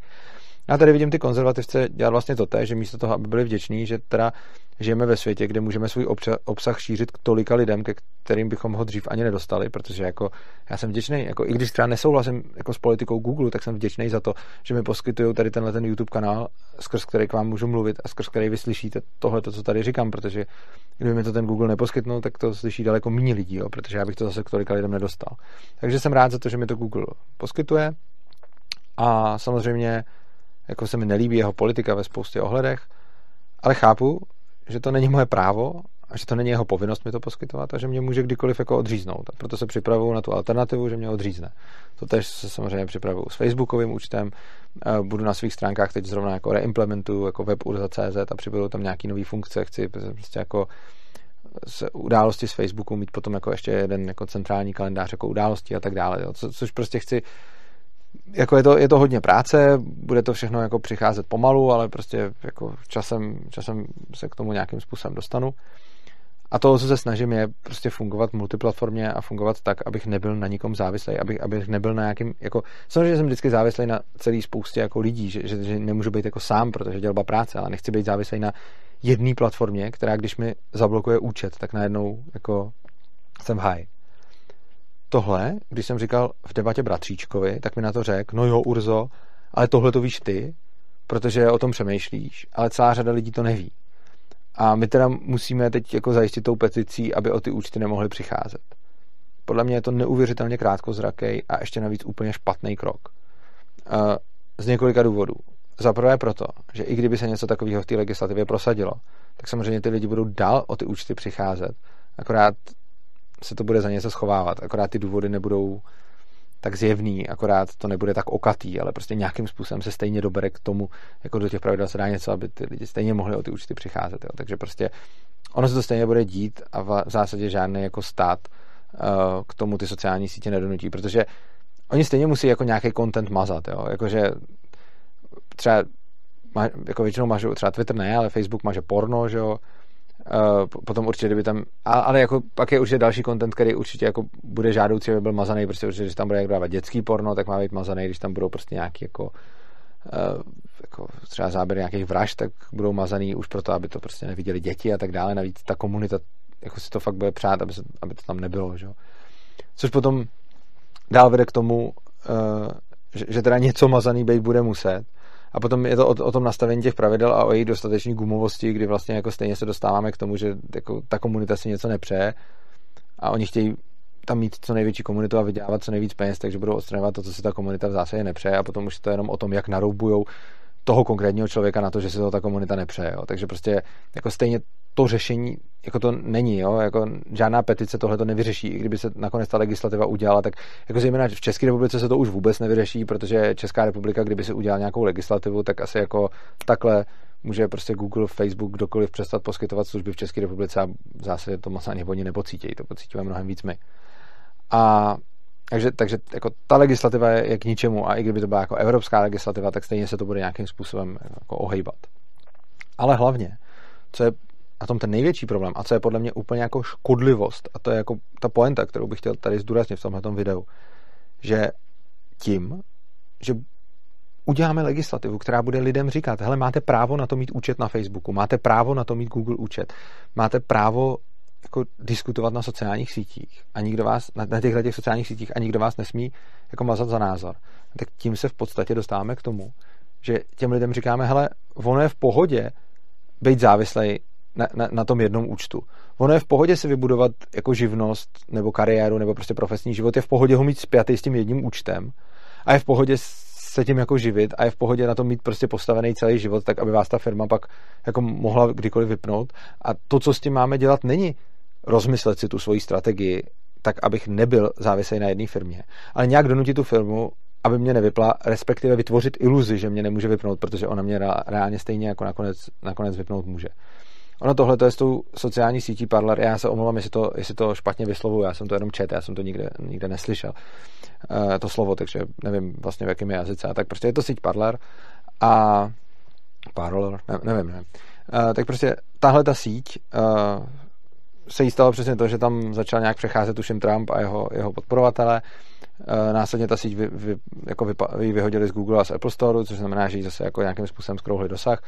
Já tady vidím ty konzervativce dělat vlastně to že místo toho, aby byli vděční, že teda žijeme ve světě, kde můžeme svůj obsah šířit k tolika lidem, ke kterým bychom ho dřív ani nedostali, protože jako já jsem vděčný, jako i když třeba nesouhlasím jako s politikou Google, tak jsem vděčný za to, že mi poskytují tady tenhle ten YouTube kanál, skrz který k vám můžu mluvit a skrz který vy slyšíte tohle, co tady říkám, protože kdyby mi to ten Google neposkytnul, tak to slyší daleko méně lidí, jo, protože já bych to zase k tolika lidem nedostal. Takže jsem rád za to, že mi to Google poskytuje a samozřejmě jako se mi nelíbí jeho politika ve spoustě ohledech, ale chápu, že to není moje právo a že to není jeho povinnost mi to poskytovat a že mě může kdykoliv jako odříznout. A proto se připravuju na tu alternativu, že mě odřízne. To tež se samozřejmě připravuju s Facebookovým účtem, budu na svých stránkách teď zrovna jako reimplementuju jako web.urza.cz a přibudu tam nějaký nový funkce, chci prostě jako z události z Facebooku mít potom jako ještě jeden jako centrální kalendář jako události a tak dále, jo. Co, což prostě chci jako je to, je to hodně práce, bude to všechno jako přicházet pomalu, ale prostě jako časem, časem se k tomu nějakým způsobem dostanu. A to, co se snažím, je prostě fungovat multiplatformně a fungovat tak, abych nebyl na nikom závislý, abych, abych nebyl na nějakým, jako, samozřejmě jsem vždycky závislý na celý spoustě jako lidí, že, že, že nemůžu být jako sám, protože dělba práce, ale nechci být závislý na jedné platformě, která když mi zablokuje účet, tak najednou jako jsem high tohle, když jsem říkal v debatě bratříčkovi, tak mi na to řekl, no jo, Urzo, ale tohle to víš ty, protože o tom přemýšlíš, ale celá řada lidí to neví. A my teda musíme teď jako zajistit tou peticí, aby o ty účty nemohly přicházet. Podle mě je to neuvěřitelně krátkozrakej a ještě navíc úplně špatný krok. Z několika důvodů. Za prvé proto, že i kdyby se něco takového v té legislativě prosadilo, tak samozřejmě ty lidi budou dál o ty účty přicházet. Akorát se to bude za něco schovávat. Akorát ty důvody nebudou tak zjevný, akorát to nebude tak okatý, ale prostě nějakým způsobem se stejně dobere k tomu, jako do těch pravidel se dá něco, aby ty lidi stejně mohli o ty účty přicházet. Jo. Takže prostě ono se to stejně bude dít a v zásadě žádný jako stát uh, k tomu ty sociální sítě nedonutí, protože oni stejně musí jako nějaký content mazat, jo. Jakože třeba jako většinou mažu, třeba Twitter ne, ale Facebook maže porno, že jo, Uh, potom určitě, kdyby tam, ale jako pak je určitě další content, který určitě jako bude žádoucí, aby byl mazaný, prostě určitě, když tam bude jak dávat dětský porno, tak má být mazaný, když tam budou prostě nějaký jako, uh, jako třeba záběry nějakých vražd, tak budou mazaný už proto, aby to prostě neviděli děti a tak dále, navíc ta komunita jako si to fakt bude přát, aby, se, aby to tam nebylo, že? což potom dál vede k tomu, uh, že, že teda něco mazaný být bude muset, a potom je to o, o tom nastavení těch pravidel a o jejich dostatečné gumovosti, kdy vlastně jako stejně se dostáváme k tomu, že jako ta komunita si něco nepřeje a oni chtějí tam mít co největší komunitu a vydělávat co nejvíc peněz, takže budou odstraňovat to, co si ta komunita v zásadě nepřeje a potom už je to jenom o tom, jak naroubujou toho konkrétního člověka na to, že si to ta komunita nepřeje. Jo. Takže prostě jako stejně to řešení jako to není, jo? Jako žádná petice tohle to nevyřeší. I kdyby se nakonec ta legislativa udělala, tak jako zejména v České republice se to už vůbec nevyřeší, protože Česká republika, kdyby si udělala nějakou legislativu, tak asi jako takhle může prostě Google, Facebook, kdokoliv přestat poskytovat služby v České republice a v zásadě to moc ani oni nepocítějí, to pocítíme mnohem víc my. A takže, takže jako ta legislativa je, k ničemu a i kdyby to byla jako evropská legislativa, tak stejně se to bude nějakým způsobem jako ohejbat. Ale hlavně, co je na tom ten největší problém a co je podle mě úplně jako škodlivost a to je jako ta poenta, kterou bych chtěl tady zdůraznit v tomhle videu, že tím, že uděláme legislativu, která bude lidem říkat, hele, máte právo na to mít účet na Facebooku, máte právo na to mít Google účet, máte právo jako diskutovat na sociálních sítích a nikdo vás, na, na těchto těch sociálních sítích a nikdo vás nesmí jako mazat za názor. tak tím se v podstatě dostáváme k tomu, že těm lidem říkáme, hele, ono je v pohodě být závislej na, na, na tom jednom účtu. Ono je v pohodě si vybudovat jako živnost nebo kariéru nebo prostě profesní život, je v pohodě ho mít spjatý s tím jedním účtem a je v pohodě se tím jako živit a je v pohodě na tom mít prostě postavený celý život, tak aby vás ta firma pak jako mohla kdykoliv vypnout. A to, co s tím máme dělat, není rozmyslet si tu svoji strategii, tak abych nebyl závislý na jedné firmě, ale nějak donutit tu firmu, aby mě nevypla, respektive vytvořit iluzi, že mě nemůže vypnout, protože ona mě reálně stejně jako nakonec, nakonec vypnout může. Ono tohle to je s tou sociální sítí Parler. Já se omlouvám, jestli to, jestli to špatně vyslovuju, já jsem to jenom čet, já jsem to nikde, nikde neslyšel, uh, to slovo, takže nevím vlastně v jakém jazyce. A tak prostě je to síť Parler a Parler, ne, nevím, nevím. Uh, tak prostě tahle ta síť uh, se jí stalo přesně to, že tam začal nějak přecházet tuším Trump a jeho, jeho podporovatele. E, následně ta síť vy, vy, jako vy, vy vyhodili z Google a z Apple Store, což znamená, že jí zase jako nějakým způsobem skrouhli dosah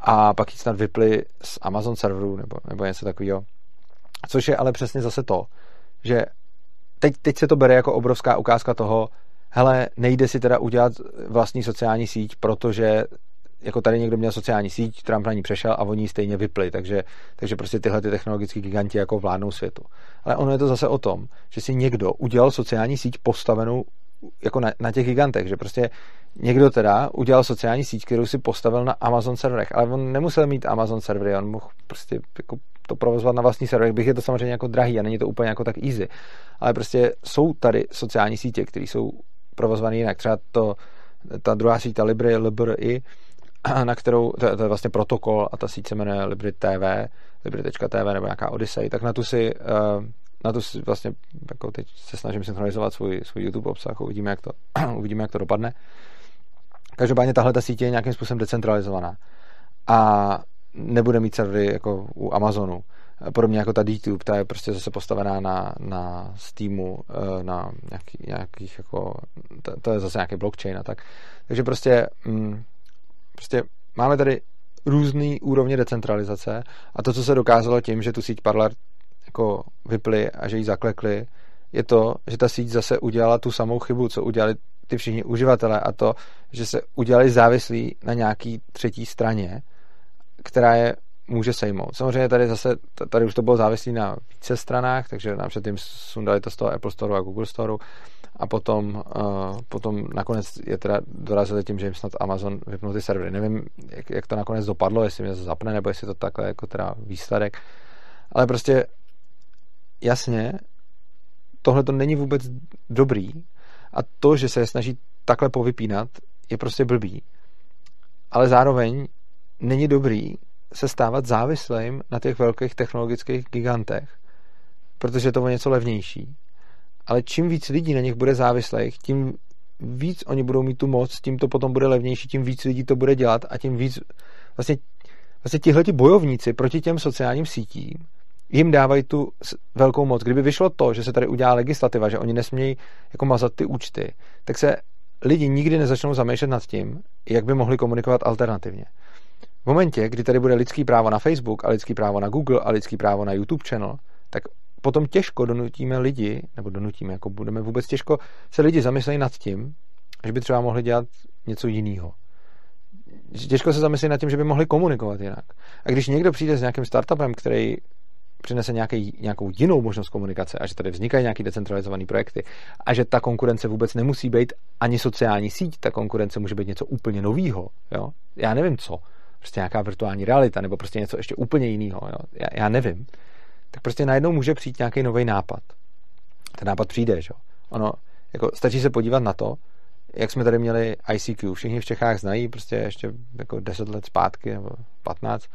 a pak ji snad vypli z Amazon serverů nebo, nebo něco takového. Což je ale přesně zase to, že teď, teď se to bere jako obrovská ukázka toho, hele, nejde si teda udělat vlastní sociální síť, protože jako tady někdo měl sociální síť, Trump na ní přešel a oni ji stejně vypli, takže, takže prostě tyhle ty technologické giganti jako vládnou světu. Ale ono je to zase o tom, že si někdo udělal sociální síť postavenou jako na, na těch gigantech, že prostě někdo teda udělal sociální síť, kterou si postavil na Amazon serverech, ale on nemusel mít Amazon servery, on mohl prostě jako to provozovat na vlastní serverech, bych je to samozřejmě jako drahý a není to úplně jako tak easy. Ale prostě jsou tady sociální sítě, které jsou provozované jinak. Třeba to, ta druhá síť, ta Libry, LBRI, na kterou, to, to je vlastně protokol a ta síť se jmenuje Libry TV, Libry.tv nebo nějaká Odyssey, tak na tu si uh, na to vlastně jako teď se snažím synchronizovat svůj, svůj YouTube obsah, uvidíme jak, to, [clears throat] uvidíme, jak to dopadne. Každopádně tahle ta sítě je nějakým způsobem decentralizovaná a nebude mít servery jako u Amazonu. Podobně jako ta DTube, ta je prostě zase postavená na, na Steamu, eh, na nějaký, nějakých jako, to, to je zase nějaký blockchain a tak. Takže prostě, mm, prostě máme tady různý úrovně decentralizace a to, co se dokázalo tím, že tu síť Parler jako vypli a že ji zaklekli, je to, že ta síť zase udělala tu samou chybu, co udělali ty všichni uživatelé a to, že se udělali závislí na nějaký třetí straně, která je může sejmout. Samozřejmě tady zase, tady už to bylo závislý na více stranách, takže nám předtím sundali to z toho Apple Store a Google Store a potom, uh, potom nakonec je teda dorazili tím, že jim snad Amazon vypnul ty servery. Nevím, jak, jak to nakonec dopadlo, jestli mě to zapne, nebo jestli to takhle jako teda výsledek. Ale prostě jasně, tohle to není vůbec dobrý a to, že se je snaží takhle povypínat, je prostě blbý. Ale zároveň není dobrý se stávat závislým na těch velkých technologických gigantech, protože je to o něco levnější. Ale čím víc lidí na nich bude závislých, tím víc oni budou mít tu moc, tím to potom bude levnější, tím víc lidí to bude dělat a tím víc vlastně, vlastně tihle bojovníci proti těm sociálním sítím jim dávají tu velkou moc. Kdyby vyšlo to, že se tady udělá legislativa, že oni nesmějí jako mazat ty účty, tak se lidi nikdy nezačnou zamýšlet nad tím, jak by mohli komunikovat alternativně. V momentě, kdy tady bude lidský právo na Facebook a lidský právo na Google a lidský právo na YouTube channel, tak potom těžko donutíme lidi, nebo donutíme, jako budeme vůbec těžko se lidi zamyslet nad tím, že by třeba mohli dělat něco jiného. Těžko se zamyslet nad tím, že by mohli komunikovat jinak. A když někdo přijde s nějakým startupem, který přinese nějaký, nějakou jinou možnost komunikace a že tady vznikají nějaké decentralizované projekty a že ta konkurence vůbec nemusí být ani sociální síť, ta konkurence může být něco úplně novýho. Jo? Já nevím co. Prostě nějaká virtuální realita nebo prostě něco ještě úplně jiného. Jo? Já, já nevím. Tak prostě najednou může přijít nějaký nový nápad. Ten nápad přijde, že? Ono, jako stačí se podívat na to, jak jsme tady měli ICQ. Všichni v Čechách znají, prostě ještě jako 10 let zpátky nebo 15,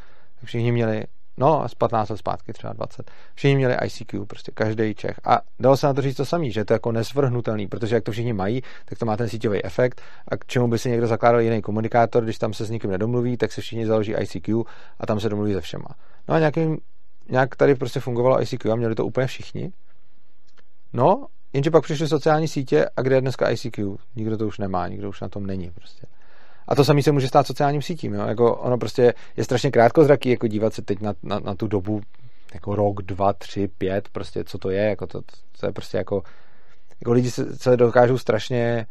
všichni měli No, z 15 let zpátky, třeba 20. Všichni měli ICQ, prostě každý Čech. A dalo se na to říct to samý, že to je jako nesvrhnutelný, protože jak to všichni mají, tak to má ten síťový efekt. A k čemu by si někdo zakládal jiný komunikátor, když tam se s nikým nedomluví, tak se všichni založí ICQ a tam se domluví se všema. No a nějakým, nějak tady prostě fungovalo ICQ a měli to úplně všichni. No, jenže pak přišly sociální sítě a kde je dneska ICQ? Nikdo to už nemá, nikdo už na tom není prostě. A to samé se může stát sociálním sítím. Jo? Jako ono prostě je strašně krátkozraký jako dívat se teď na, na, na tu dobu jako rok, dva, tři, pět, prostě co to je, jako to, to je prostě jako, jako lidi se, se dokážou strašně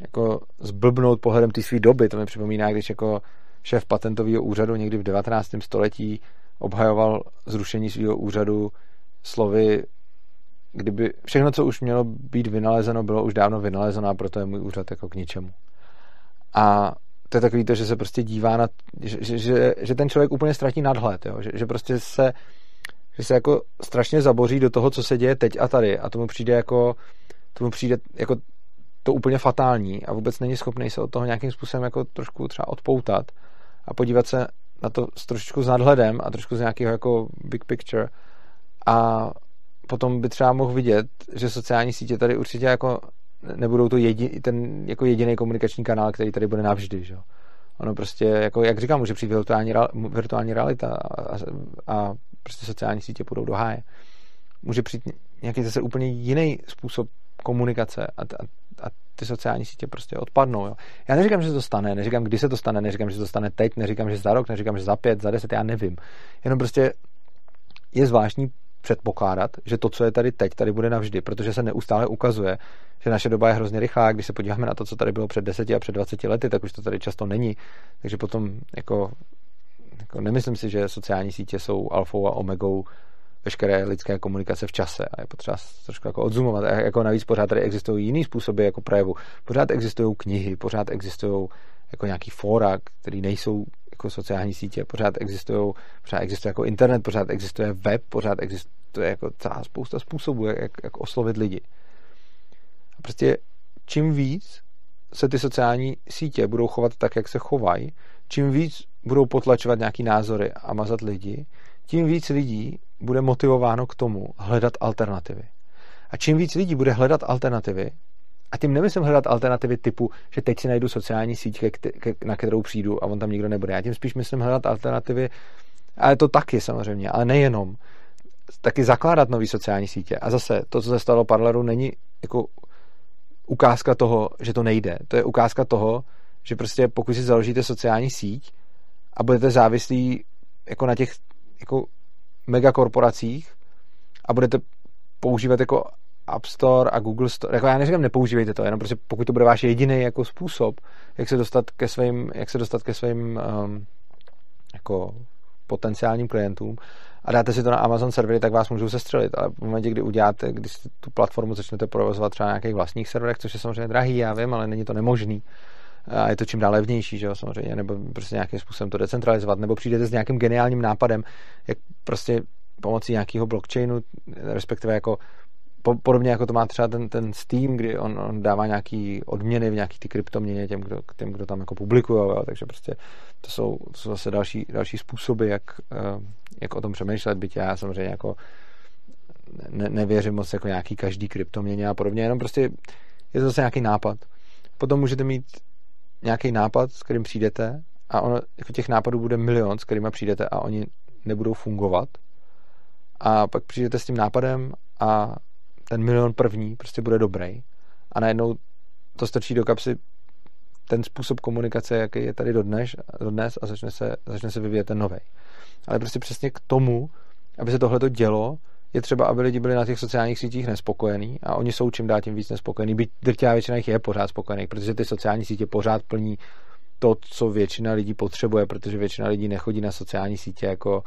jako zblbnout pohledem té své doby. To mi připomíná, když jako šéf patentového úřadu někdy v 19. století obhajoval zrušení svého úřadu slovy, kdyby všechno, co už mělo být vynalezeno, bylo už dávno vynalezeno a proto je můj úřad jako k ničemu. A to je takový to, že se prostě dívá na, že, že, že ten člověk úplně ztratí nadhled, jo? Že, že prostě se, že se jako strašně zaboří do toho, co se děje teď a tady a tomu přijde jako, tomu přijde jako to úplně fatální a vůbec není schopný se od toho nějakým způsobem jako trošku třeba odpoutat a podívat se na to s trošičku s nadhledem a trošku z nějakého jako big picture a potom by třeba mohl vidět, že sociální sítě tady určitě jako nebudou to jedi, ten jako jediný komunikační kanál, který tady bude navždy, že? Ono prostě, jako, jak říkám, může přijít virtuální, virtuální realita a, a, prostě sociální sítě půjdou do háje. Může přijít nějaký zase úplně jiný způsob komunikace a, a, a ty sociální sítě prostě odpadnou. Jo. Já neříkám, že se to stane, neříkám, kdy se to stane, neříkám, že se to stane teď, neříkám, že za rok, neříkám, že za pět, za deset, já nevím. Jenom prostě je zvláštní předpokládat, že to, co je tady teď, tady bude navždy, protože se neustále ukazuje, že naše doba je hrozně rychlá. Když se podíváme na to, co tady bylo před 10 a před 20 lety, tak už to tady často není. Takže potom jako, jako nemyslím si, že sociální sítě jsou alfou a omegou veškeré lidské komunikace v čase a je potřeba trošku jako odzumovat. A jako navíc pořád tady existují jiný způsoby jako projevu. Pořád existují knihy, pořád existují jako nějaký fóra, které nejsou jako sociální sítě, pořád existují, pořád existuje jako internet, pořád existuje web, pořád existuje jako celá spousta způsobů, jak, jak oslovit lidi. A prostě čím víc se ty sociální sítě budou chovat tak, jak se chovají, čím víc budou potlačovat nějaký názory a mazat lidi, tím víc lidí bude motivováno k tomu hledat alternativy. A čím víc lidí bude hledat alternativy, a tím nemyslím hledat alternativy typu, že teď si najdu sociální síť, na kterou přijdu a on tam nikdo nebude. Já tím spíš myslím hledat alternativy, ale to taky samozřejmě, ale nejenom. Taky zakládat nové sociální sítě. A zase to, co se stalo Parleru, není jako ukázka toho, že to nejde. To je ukázka toho, že prostě pokud si založíte sociální síť a budete závislí jako na těch jako megakorporacích a budete používat jako App Store a Google Store, jako já neříkám, nepoužívejte to, jenom prostě pokud to bude váš jediný jako způsob, jak se dostat ke svým, jak se dostat ke svým um, jako potenciálním klientům a dáte si to na Amazon servery, tak vás můžou sestřelit, ale v momentě, kdy uděláte, když tu platformu začnete provozovat třeba na nějakých vlastních serverech, což je samozřejmě drahý, já vím, ale není to nemožný, a je to čím dál levnější, že jo, samozřejmě, nebo prostě nějakým způsobem to decentralizovat, nebo přijdete s nějakým geniálním nápadem, jak prostě pomocí nějakého blockchainu, respektive jako podobně jako to má třeba ten, ten Steam, kdy on, on dává nějaký odměny v nějaký ty kryptoměně těm, kdo, těm, kdo tam jako publikují, takže prostě to jsou, to jsou zase další, další způsoby, jak, eh, jak o tom přemýšlet, byť já samozřejmě jako ne, nevěřím moc jako nějaký každý kryptoměně a podobně, jenom prostě je to zase nějaký nápad. Potom můžete mít nějaký nápad, s kterým přijdete a ono, jako těch nápadů bude milion, s kterými přijdete a oni nebudou fungovat a pak přijdete s tím nápadem a ten milion první prostě bude dobrý a najednou to strčí do kapsy ten způsob komunikace, jaký je tady dodnes, dodnes a začne se, začne se vyvíjet ten nový. Ale prostě přesně k tomu, aby se tohle to dělo, je třeba, aby lidi byli na těch sociálních sítích nespokojení a oni jsou čím dál tím víc nespokojení. Byť drtivá většina jich je pořád spokojených, protože ty sociální sítě pořád plní to, co většina lidí potřebuje, protože většina lidí nechodí na sociální sítě jako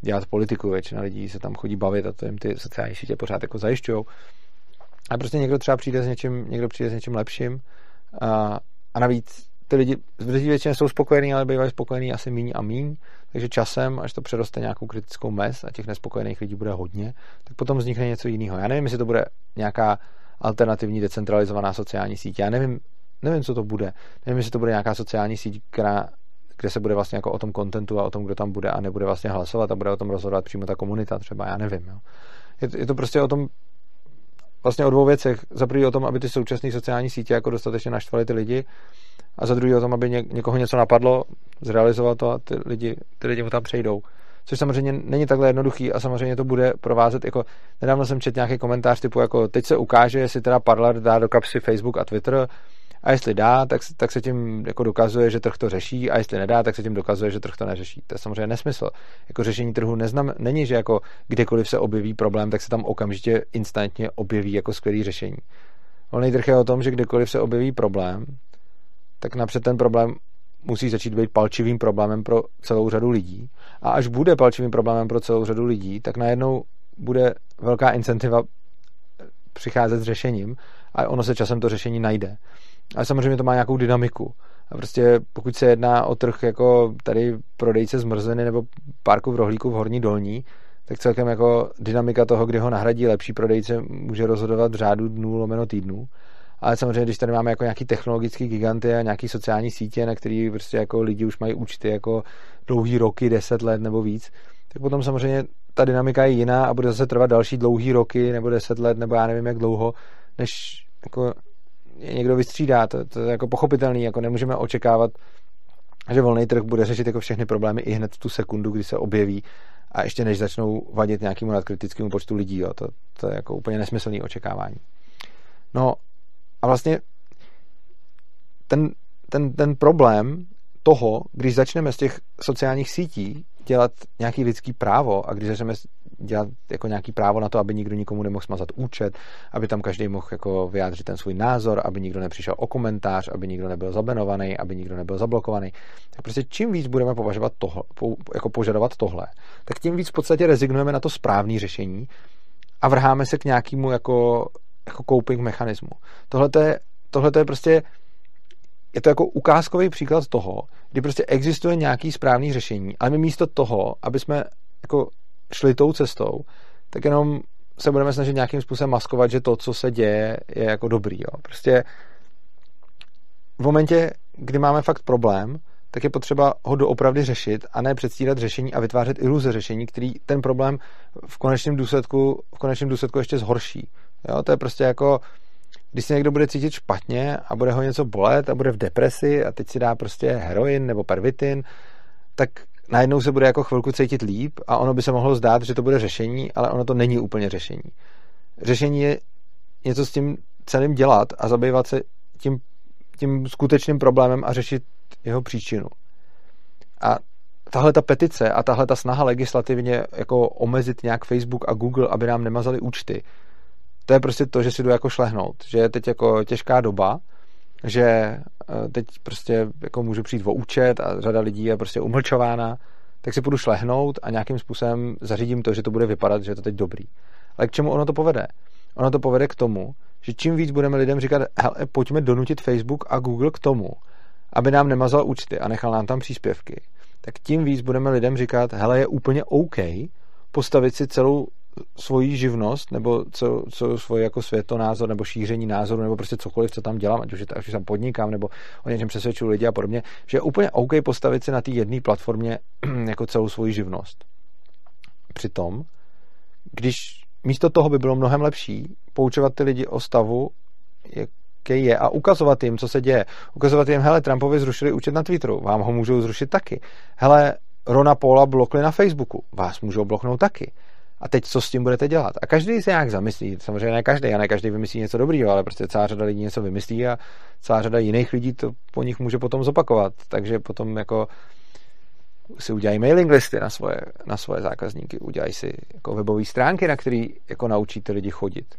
dělat politiku, většina lidí se tam chodí bavit a to jim ty sociální sítě pořád jako zajišťují. A prostě někdo třeba přijde s něčím, někdo přijde s něčím lepším a, a navíc ty lidi většině jsou spokojení, ale bývají spokojení asi míň a míň, takže časem, až to přeroste nějakou kritickou mez a těch nespokojených lidí bude hodně, tak potom vznikne něco jiného. Já nevím, jestli to bude nějaká alternativní decentralizovaná sociální síť. Já nevím, nevím, co to bude. Nevím, jestli to bude nějaká sociální síť, která, kde se bude vlastně jako o tom kontentu a o tom, kdo tam bude a nebude vlastně hlasovat a bude o tom rozhodovat přímo ta komunita třeba, já nevím. Jo. Je, je to prostě o tom, vlastně o dvou věcech. Za prvý o tom, aby ty současné sociální sítě jako dostatečně naštvaly ty lidi a za druhý o tom, aby ně, někoho něco napadlo, zrealizovat to a ty lidi, ty lidi mu tam přejdou. Což samozřejmě není takhle jednoduchý a samozřejmě to bude provázet jako, nedávno jsem četl nějaký komentář typu jako, teď se ukáže, jestli teda Parler dá do kapsy Facebook a Twitter a jestli dá, tak, tak se tím jako dokazuje, že trh to řeší a jestli nedá, tak se tím dokazuje, že trh to neřeší. To je samozřejmě nesmysl. Jako řešení trhu neznam, není, že jako kdekoliv se objeví problém, tak se tam okamžitě instantně objeví jako skvělý řešení Volný trh je o tom, že kdekoliv se objeví problém, tak napřed ten problém musí začít být palčivým problémem pro celou řadu lidí. A až bude palčivým problémem pro celou řadu lidí, tak najednou bude velká incentiva přicházet s řešením a ono se časem to řešení najde. Ale samozřejmě to má nějakou dynamiku. A prostě pokud se jedná o trh jako tady prodejce zmrzliny nebo parku v rohlíku v Horní Dolní, tak celkem jako dynamika toho, kdy ho nahradí lepší prodejce, může rozhodovat v řádu dnů lomeno týdnů. Ale samozřejmě, když tady máme jako nějaký technologický giganty a nějaký sociální sítě, na který prostě jako lidi už mají účty jako dlouhý roky, deset let nebo víc, tak potom samozřejmě ta dynamika je jiná a bude zase trvat další dlouhý roky nebo deset let nebo já nevím jak dlouho, než jako někdo vystřídá. To, to je jako pochopitelný, jako nemůžeme očekávat, že volný trh bude řešit jako všechny problémy i hned v tu sekundu, kdy se objeví a ještě než začnou vadit nějakému nadkritickému počtu lidí. Jo. To, to je jako úplně nesmyslný očekávání. No a vlastně ten, ten, ten problém toho, když začneme z těch sociálních sítí dělat nějaký lidský právo a když začneme dělat jako nějaký právo na to, aby nikdo nikomu nemohl smazat účet, aby tam každý mohl jako vyjádřit ten svůj názor, aby nikdo nepřišel o komentář, aby nikdo nebyl zabenovaný, aby nikdo nebyl zablokovaný. Tak prostě čím víc budeme považovat tohle, jako požadovat tohle, tak tím víc v podstatě rezignujeme na to správné řešení a vrháme se k nějakému jako, jako coping mechanismu. Tohle je, tohle je prostě je to jako ukázkový příklad toho, kdy prostě existuje nějaký správný řešení, ale my místo toho, aby jsme jako šli tou cestou, tak jenom se budeme snažit nějakým způsobem maskovat, že to, co se děje, je jako dobrý. Jo. Prostě v momentě, kdy máme fakt problém, tak je potřeba ho doopravdy řešit a ne předstírat řešení a vytvářet iluze řešení, který ten problém v konečném důsledku, v konečném důsledku ještě zhorší. Jo, to je prostě jako, když se někdo bude cítit špatně a bude ho něco bolet a bude v depresi a teď si dá prostě heroin nebo pervitin, tak najednou se bude jako chvilku cítit líp a ono by se mohlo zdát, že to bude řešení, ale ono to není úplně řešení. Řešení je něco s tím celým dělat a zabývat se tím, tím skutečným problémem a řešit jeho příčinu. A tahle ta petice a tahle ta snaha legislativně jako omezit nějak Facebook a Google, aby nám nemazali účty, to je prostě to, že si jdu jako šlehnout, že je teď jako těžká doba, že eh, teď prostě jako můžu přijít o účet a řada lidí je prostě umlčována, tak si půjdu šlehnout a nějakým způsobem zařídím to, že to bude vypadat, že je to teď dobrý. Ale k čemu ono to povede? Ono to povede k tomu, že čím víc budeme lidem říkat, hele, pojďme donutit Facebook a Google k tomu, aby nám nemazal účty a nechal nám tam příspěvky, tak tím víc budeme lidem říkat, hele, je úplně OK postavit si celou svoji živnost, nebo co, co svoji jako světonázor, nebo šíření názoru, nebo prostě cokoliv, co tam dělám, ať už, ať už tam podnikám, nebo o něčem přesvědčuji lidi a podobně, že je úplně OK postavit si na té jedné platformě [clears throat] jako celou svoji živnost. Přitom, když místo toho by bylo mnohem lepší poučovat ty lidi o stavu, jaký je, a ukazovat jim, co se děje. Ukazovat jim, hele, Trumpovi zrušili účet na Twitteru, vám ho můžou zrušit taky. Hele, Rona Paula blokli na Facebooku, vás můžou bloknout taky a teď co s tím budete dělat? A každý se nějak zamyslí, samozřejmě ne každý, a ne každý vymyslí něco dobrýho, ale prostě celá řada lidí něco vymyslí a celá řada jiných lidí to po nich může potom zopakovat. Takže potom jako si udělají mailing listy na svoje, na svoje zákazníky, udělají si jako webové stránky, na které jako naučí ty lidi chodit.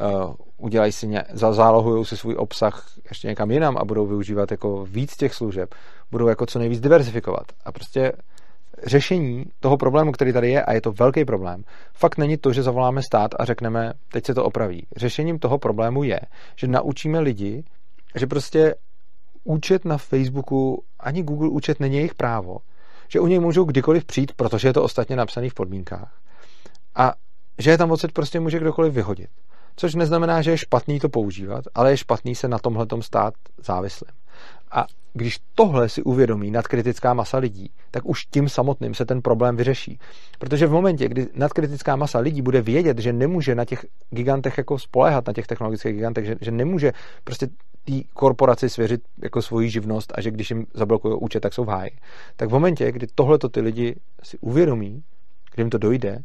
Uh, udělají si, ně, zálohují si svůj obsah ještě někam jinam a budou využívat jako víc těch služeb. Budou jako co nejvíc diversifikovat. A prostě řešení toho problému, který tady je, a je to velký problém, fakt není to, že zavoláme stát a řekneme, teď se to opraví. Řešením toho problému je, že naučíme lidi, že prostě účet na Facebooku, ani Google účet není jejich právo, že u něj můžou kdykoliv přijít, protože je to ostatně napsané v podmínkách. A že je tam odsaď prostě může kdokoliv vyhodit. Což neznamená, že je špatný to používat, ale je špatný se na tomhle stát závislým. A když tohle si uvědomí nadkritická masa lidí, tak už tím samotným se ten problém vyřeší. Protože v momentě, kdy nadkritická masa lidí bude vědět, že nemůže na těch gigantech jako spolehat, na těch technologických gigantech, že, že nemůže prostě té korporaci svěřit jako svoji živnost a že když jim zablokují účet, tak jsou v háji. Tak v momentě, kdy tohleto ty lidi si uvědomí, kdy jim to dojde,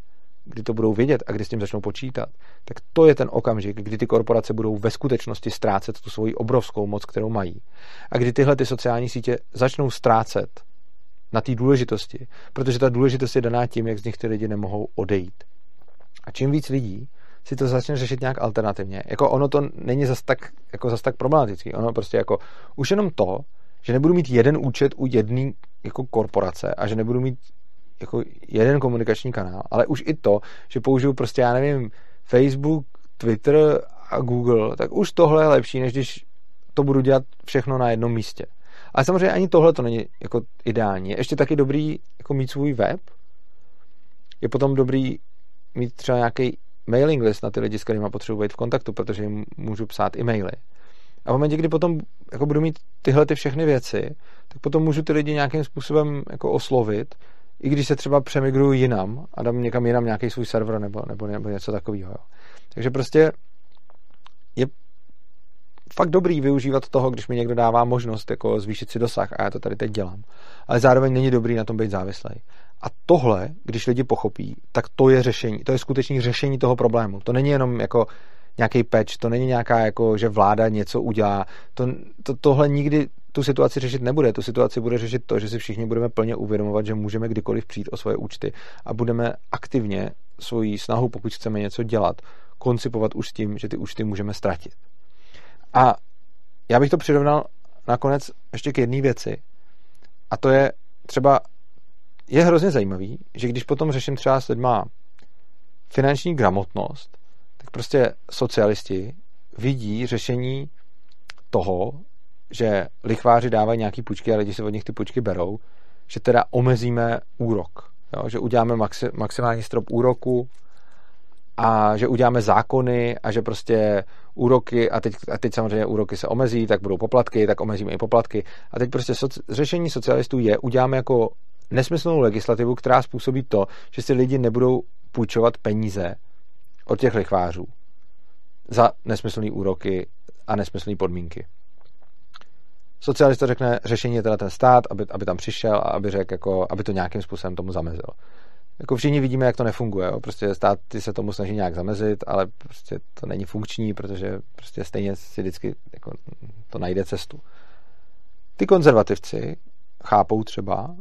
kdy to budou vědět a kdy s tím začnou počítat, tak to je ten okamžik, kdy ty korporace budou ve skutečnosti ztrácet tu svoji obrovskou moc, kterou mají. A kdy tyhle ty sociální sítě začnou ztrácet na té důležitosti, protože ta důležitost je daná tím, jak z nich ty lidi nemohou odejít. A čím víc lidí si to začne řešit nějak alternativně. Jako ono to není zas tak, jako zas tak problematický. Ono prostě jako už jenom to, že nebudu mít jeden účet u jedné jako korporace a že nebudu mít jako jeden komunikační kanál, ale už i to, že použiju prostě, já nevím, Facebook, Twitter a Google, tak už tohle je lepší, než když to budu dělat všechno na jednom místě. Ale samozřejmě ani tohle to není jako ideální. Je ještě taky dobrý jako mít svůj web. Je potom dobrý mít třeba nějaký mailing list na ty lidi, s kterými potřebuji být v kontaktu, protože jim můžu psát e-maily. A v momentě, kdy potom jako budu mít tyhle ty všechny věci, tak potom můžu ty lidi nějakým způsobem jako oslovit, i když se třeba přemigruju jinam a dám někam jinam nějaký svůj server nebo, nebo, nebo něco takového. Takže prostě je fakt dobrý využívat toho, když mi někdo dává možnost jako zvýšit si dosah a já to tady teď dělám. Ale zároveň není dobrý na tom být závislý. A tohle, když lidi pochopí, tak to je řešení. To je skutečně řešení toho problému. To není jenom jako nějaký patch, to není nějaká jako, že vláda něco udělá. To, to, tohle nikdy tu situaci řešit nebude. Tu situaci bude řešit to, že si všichni budeme plně uvědomovat, že můžeme kdykoliv přijít o svoje účty a budeme aktivně svoji snahu, pokud chceme něco dělat, koncipovat už s tím, že ty účty můžeme ztratit. A já bych to přirovnal nakonec ještě k jedné věci. A to je třeba, je hrozně zajímavý, že když potom řeším třeba s lidma finanční gramotnost, tak prostě socialisti vidí řešení toho, že lichváři dávají nějaký půjčky a lidi si od nich ty půjčky berou, že teda omezíme úrok. Jo? Že uděláme maxi, maximální strop úroku a že uděláme zákony a že prostě úroky a teď, a teď samozřejmě úroky se omezí, tak budou poplatky, tak omezíme i poplatky. A teď prostě soci, řešení socialistů je, uděláme jako nesmyslnou legislativu, která způsobí to, že si lidi nebudou půjčovat peníze od těch lichvářů za nesmyslné úroky a nesmyslné podmínky. Socialista řekne, řešení je teda ten stát, aby, aby tam přišel a aby, řekl, jako, aby to nějakým způsobem tomu zamezil. Jako všichni vidíme, jak to nefunguje. Jo. Prostě státy se tomu snaží nějak zamezit, ale prostě to není funkční, protože prostě stejně si vždycky jako, to najde cestu. Ty konzervativci chápou třeba,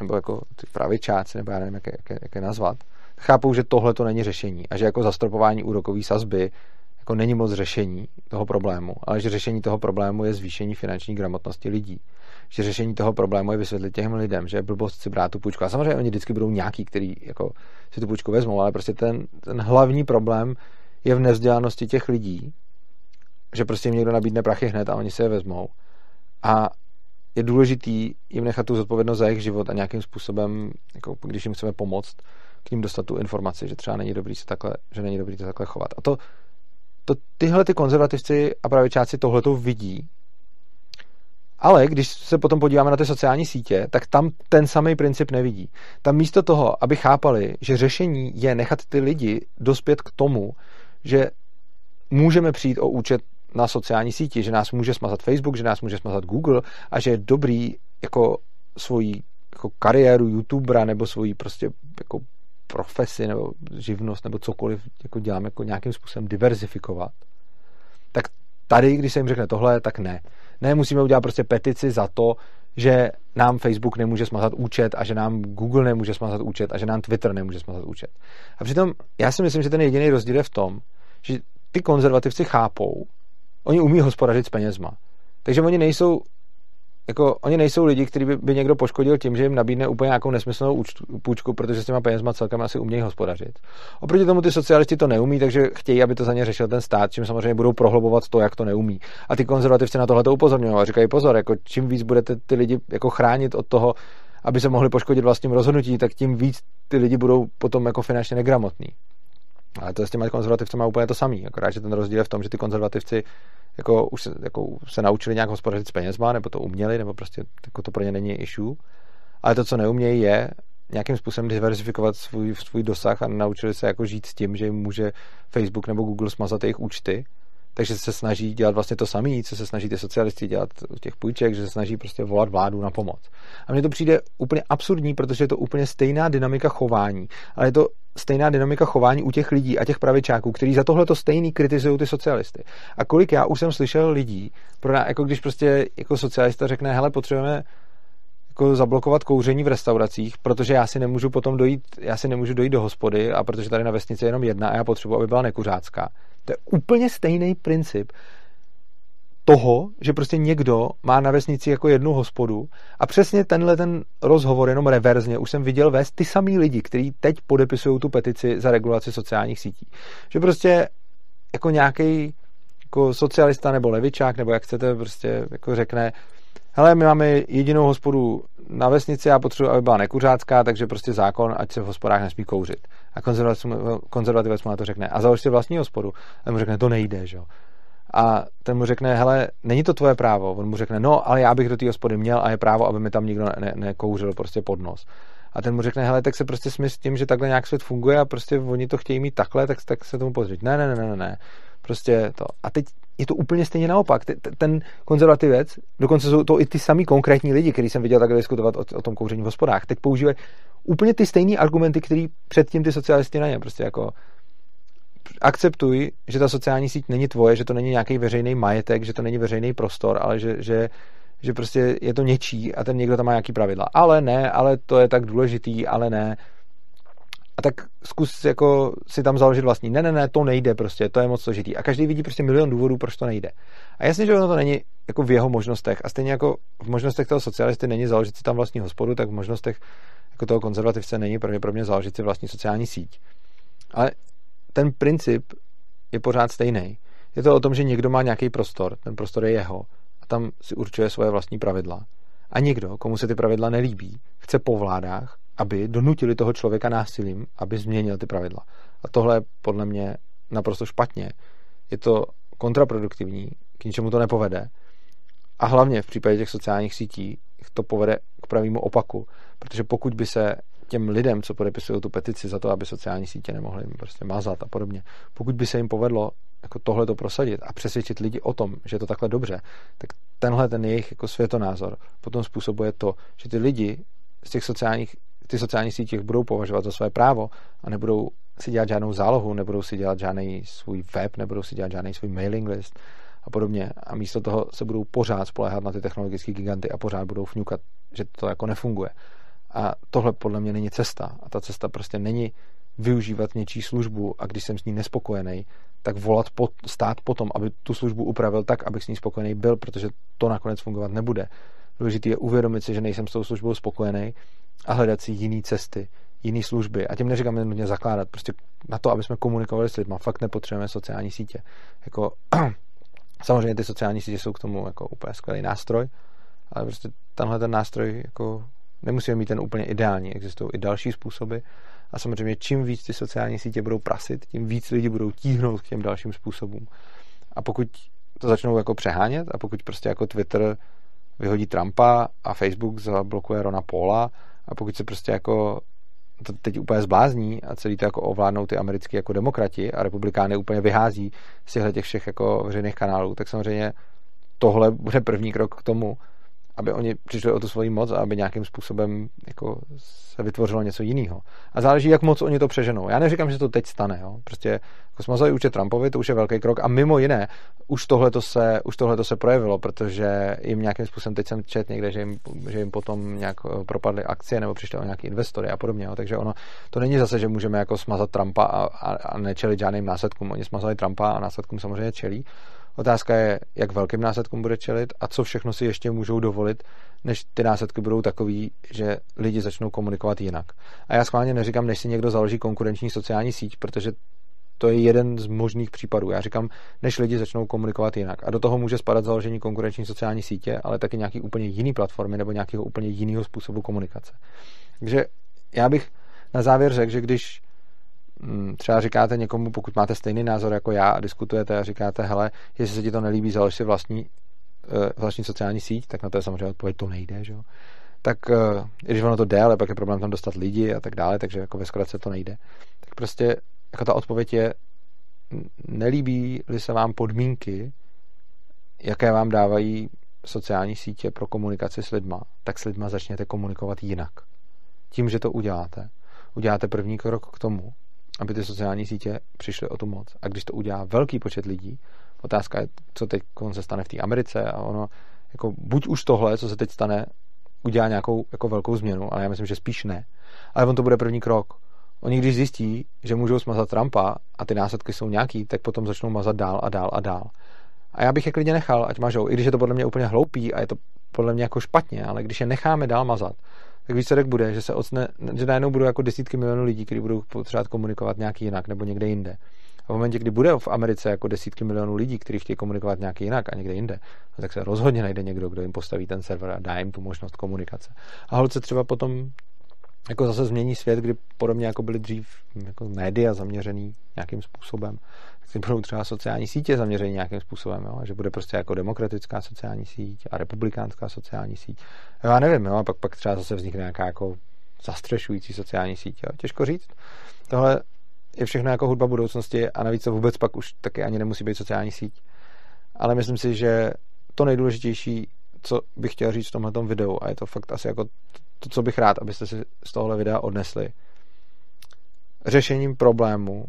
nebo jako ty pravičáci, nebo já nevím, jak, jak, jak je nazvat, chápou, že tohle to není řešení a že jako zastropování úrokové sazby jako není moc řešení toho problému, ale že řešení toho problému je zvýšení finanční gramotnosti lidí. Že řešení toho problému je vysvětlit těm lidem, že je blbost si brát tu půjčku. A samozřejmě oni vždycky budou nějaký, který jako si tu půjčku vezmou, ale prostě ten, ten hlavní problém je v nevzdělanosti těch lidí, že prostě jim někdo nabídne prachy hned a oni se je vezmou. A je důležitý jim nechat tu zodpovědnost za jejich život a nějakým způsobem, jako když jim chceme pomoct, k ním dostat tu informaci, že třeba není dobrý se takhle, že není dobrý se takhle chovat. A to, to tyhle ty konzervativci a pravičáci tohleto vidí, ale když se potom podíváme na ty sociální sítě, tak tam ten samý princip nevidí. Tam místo toho, aby chápali, že řešení je nechat ty lidi dospět k tomu, že můžeme přijít o účet na sociální síti, že nás může smazat Facebook, že nás může smazat Google a že je dobrý jako svoji jako kariéru youtubera nebo svoji prostě jako profesi nebo živnost nebo cokoliv jako dělám jako nějakým způsobem diverzifikovat, tak tady, když se jim řekne tohle, tak ne. Ne, musíme udělat prostě petici za to, že nám Facebook nemůže smazat účet a že nám Google nemůže smazat účet a že nám Twitter nemůže smazat účet. A přitom já si myslím, že ten jediný rozdíl je v tom, že ty konzervativci chápou, oni umí hospodařit s penězma. Takže oni nejsou jako oni nejsou lidi, kteří by, by někdo poškodil tím, že jim nabídne úplně nějakou nesmyslnou účtu, půjčku, protože s těma penězma celkem asi umějí hospodařit. Oproti tomu ty socialisti to neumí, takže chtějí, aby to za ně řešil ten stát, čím samozřejmě budou prohlubovat to, jak to neumí. A ty konzervativci na tohle to upozorňují a říkají pozor, jako čím víc budete ty lidi jako chránit od toho, aby se mohli poškodit vlastním rozhodnutí, tak tím víc ty lidi budou potom jako finančně negramotní. Ale to je s těmi konzervativci má úplně to samý. Akorát, že ten rozdíl je v tom, že ty konzervativci jako už se, jako se naučili nějak hospodařit s penězma, nebo to uměli, nebo prostě jako to pro ně není issue. Ale to, co neumějí, je nějakým způsobem diversifikovat svůj, svůj dosah a naučili se jako žít s tím, že jim může Facebook nebo Google smazat jejich účty takže se snaží dělat vlastně to samé, co se snaží ty socialisti dělat u těch půjček, že se snaží prostě volat vládu na pomoc. A mně to přijde úplně absurdní, protože je to úplně stejná dynamika chování, ale je to stejná dynamika chování u těch lidí a těch pravičáků, kteří za tohle to stejný kritizují ty socialisty. A kolik já už jsem slyšel lidí, jako když prostě jako socialista řekne, hele, potřebujeme jako zablokovat kouření v restauracích, protože já si nemůžu potom dojít, já si nemůžu dojít do hospody a protože tady na vesnici je jenom jedna a já potřebuji, aby byla nekuřácká. To je úplně stejný princip toho, že prostě někdo má na vesnici jako jednu hospodu a přesně tenhle ten rozhovor, jenom reverzně, už jsem viděl vést ty samý lidi, kteří teď podepisují tu petici za regulaci sociálních sítí. Že prostě jako nějaký jako socialista nebo levičák, nebo jak chcete, prostě jako řekne, hele, my máme jedinou hospodu na vesnici a potřebuji, aby byla nekuřácká, takže prostě zákon, ať se v hospodách nesmí kouřit. A konzervativec mu na to řekne, a založ si vlastní hospodu. A mu řekne, to nejde, že jo. A ten mu řekne, hele, není to tvoje právo. On mu řekne, no, ale já bych do té hospody měl a je právo, aby mi tam nikdo nekouřil ne, ne prostě pod nos. A ten mu řekne, hele, tak se prostě smysl tím, že takhle nějak svět funguje a prostě oni to chtějí mít takhle, tak, tak se tomu pozřít. Ne, ne, ne, ne, ne. Prostě to. A teď je to úplně stejně naopak. Ten konzervativec, dokonce jsou to i ty samý konkrétní lidi, který jsem viděl takhle diskutovat o, o tom kouření v hospodách, teď používají úplně ty stejné argumenty, které předtím ty socialisti na ně. Prostě jako akceptuj, že ta sociální síť není tvoje, že to není nějaký veřejný majetek, že to není veřejný prostor, ale že, že, že prostě je to něčí a ten někdo tam má nějaký pravidla. Ale ne, ale to je tak důležitý, ale ne. A tak zkus jako si tam založit vlastní. Ne, ne, ne, to nejde prostě, to je moc složitý. A každý vidí prostě milion důvodů, proč to nejde. A jasně, že ono to není jako v jeho možnostech. A stejně jako v možnostech toho socialisty není založit si tam vlastní hospodu, tak v možnostech jako toho konzervativce není pravděpodobně založit si vlastní sociální síť. Ale ten princip je pořád stejný. Je to o tom, že někdo má nějaký prostor, ten prostor je jeho a tam si určuje svoje vlastní pravidla. A někdo, komu se ty pravidla nelíbí, chce po vládách, aby donutili toho člověka násilím, aby změnil ty pravidla. A tohle je podle mě naprosto špatně. Je to kontraproduktivní, k ničemu to nepovede. A hlavně v případě těch sociálních sítí to povede k pravému opaku, protože pokud by se těm lidem, co podepisují tu petici za to, aby sociální sítě nemohly prostě mazat a podobně. Pokud by se jim povedlo jako tohle to prosadit a přesvědčit lidi o tom, že je to takhle dobře, tak tenhle ten jejich jako světonázor potom způsobuje to, že ty lidi z těch sociálních, ty sociálních sítích budou považovat za své právo a nebudou si dělat žádnou zálohu, nebudou si dělat žádný svůj web, nebudou si dělat žádný svůj mailing list a podobně. A místo toho se budou pořád spolehat na ty technologické giganty a pořád budou fňukat, že to jako nefunguje. A tohle podle mě není cesta. A ta cesta prostě není využívat něčí službu a když jsem s ní nespokojený, tak volat pot, stát potom, aby tu službu upravil tak, abych s ní spokojený byl, protože to nakonec fungovat nebude. Důležité je uvědomit si, že nejsem s tou službou spokojený a hledat si jiné cesty, jiné služby. A tím neříkám jen nutně zakládat. Prostě na to, aby jsme komunikovali s lidmi, fakt nepotřebujeme sociální sítě. Jako, [clears throat] samozřejmě ty sociální sítě jsou k tomu jako úplně skvělý nástroj, ale prostě tenhle ten nástroj jako Nemusíme mít ten úplně ideální, existují i další způsoby a samozřejmě čím víc ty sociální sítě budou prasit, tím víc lidi budou tíhnout k těm dalším způsobům. A pokud to začnou jako přehánět a pokud prostě jako Twitter vyhodí Trumpa a Facebook zablokuje Rona Paula a pokud se prostě jako to teď úplně zblázní a celý to jako ovládnou ty americké jako demokrati a republikány úplně vyhází z těchto těch všech jako veřejných kanálů, tak samozřejmě tohle bude první krok k tomu, aby oni přišli o tu svoji moc a aby nějakým způsobem jako se vytvořilo něco jiného. A záleží, jak moc oni to přeženou. Já neříkám, že to teď stane. Jo? Prostě jako smazali účet Trumpovi, to už je velký krok. A mimo jiné, už tohle se, už tohleto se projevilo, protože jim nějakým způsobem, teď jsem čet někde, že jim, že jim potom nějak eh, propadly akcie nebo přišli o nějaký investory a podobně. Jo? Takže ono, to není zase, že můžeme jako smazat Trumpa a, a, a nečelit žádným následkům. Oni smazali Trumpa a následkům samozřejmě čelí. Otázka je, jak velkým následkům bude čelit a co všechno si ještě můžou dovolit, než ty následky budou takový, že lidi začnou komunikovat jinak. A já schválně neříkám, než si někdo založí konkurenční sociální síť, protože to je jeden z možných případů. Já říkám, než lidi začnou komunikovat jinak. A do toho může spadat založení konkurenční sociální sítě, ale taky nějaký úplně jiný platformy nebo nějakého úplně jiného způsobu komunikace. Takže já bych na závěr řekl, že když třeba říkáte někomu, pokud máte stejný názor jako já a diskutujete a říkáte, hele, jestli se ti to nelíbí, založ si vlastní, eh, vlastní sociální síť, tak na to je samozřejmě odpověď, to nejde, že jo. Tak eh, když ono to jde, ale pak je problém tam dostat lidi a tak dále, takže jako ve zkratce to nejde. Tak prostě jako ta odpověď je, nelíbí-li se vám podmínky, jaké vám dávají sociální sítě pro komunikaci s lidma, tak s lidma začněte komunikovat jinak. Tím, že to uděláte, uděláte první krok k tomu, aby ty sociální sítě přišly o tu moc. A když to udělá velký počet lidí, otázka je, co teď se stane v té Americe a ono, jako buď už tohle, co se teď stane, udělá nějakou jako velkou změnu, ale já myslím, že spíš ne. Ale on to bude první krok. Oni když zjistí, že můžou smazat Trumpa a ty následky jsou nějaký, tak potom začnou mazat dál a dál a dál. A já bych je klidně nechal, ať mažou, i když je to podle mě úplně hloupý a je to podle mě jako špatně, ale když je necháme dál mazat, tak výsledek bude, že se ocne, že najednou budou jako desítky milionů lidí, kteří budou potřebovat komunikovat nějak jinak nebo někde jinde. A v momentě, kdy bude v Americe jako desítky milionů lidí, kteří chtějí komunikovat nějak jinak a někde jinde, no tak se rozhodně najde někdo, kdo jim postaví ten server a dá jim tu možnost komunikace. A holce třeba potom jako zase změní svět, kdy podobně jako byly dřív jako média zaměřený nějakým způsobem, tak budou třeba sociální sítě zaměřený nějakým způsobem, jo? že bude prostě jako demokratická sociální síť a republikánská sociální síť. Já nevím, jo? a pak, pak třeba zase vznikne nějaká jako zastřešující sociální síť. Jo? Těžko říct. Tohle je všechno jako hudba budoucnosti a navíc to vůbec pak už taky ani nemusí být sociální síť. Ale myslím si, že to nejdůležitější, co bych chtěl říct v tomhle videu, a je to fakt asi jako to, co bych rád, abyste si z tohohle videa odnesli. Řešením problému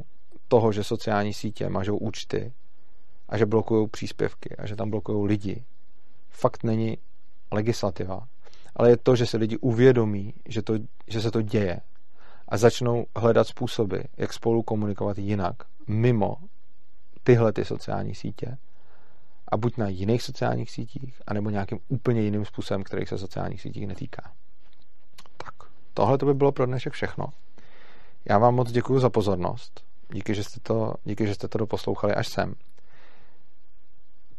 toho, že sociální sítě mažou účty a že blokují příspěvky a že tam blokují lidi, fakt není legislativa, ale je to, že se lidi uvědomí, že, to, že se to děje a začnou hledat způsoby, jak spolu komunikovat jinak, mimo tyhle ty sociální sítě a buď na jiných sociálních sítích, anebo nějakým úplně jiným způsobem, který se sociálních sítích netýká. Tak, tohle to by bylo pro dnešek všechno. Já vám moc děkuji za pozornost. Díky, že jste to, díky, že jste to doposlouchali až sem.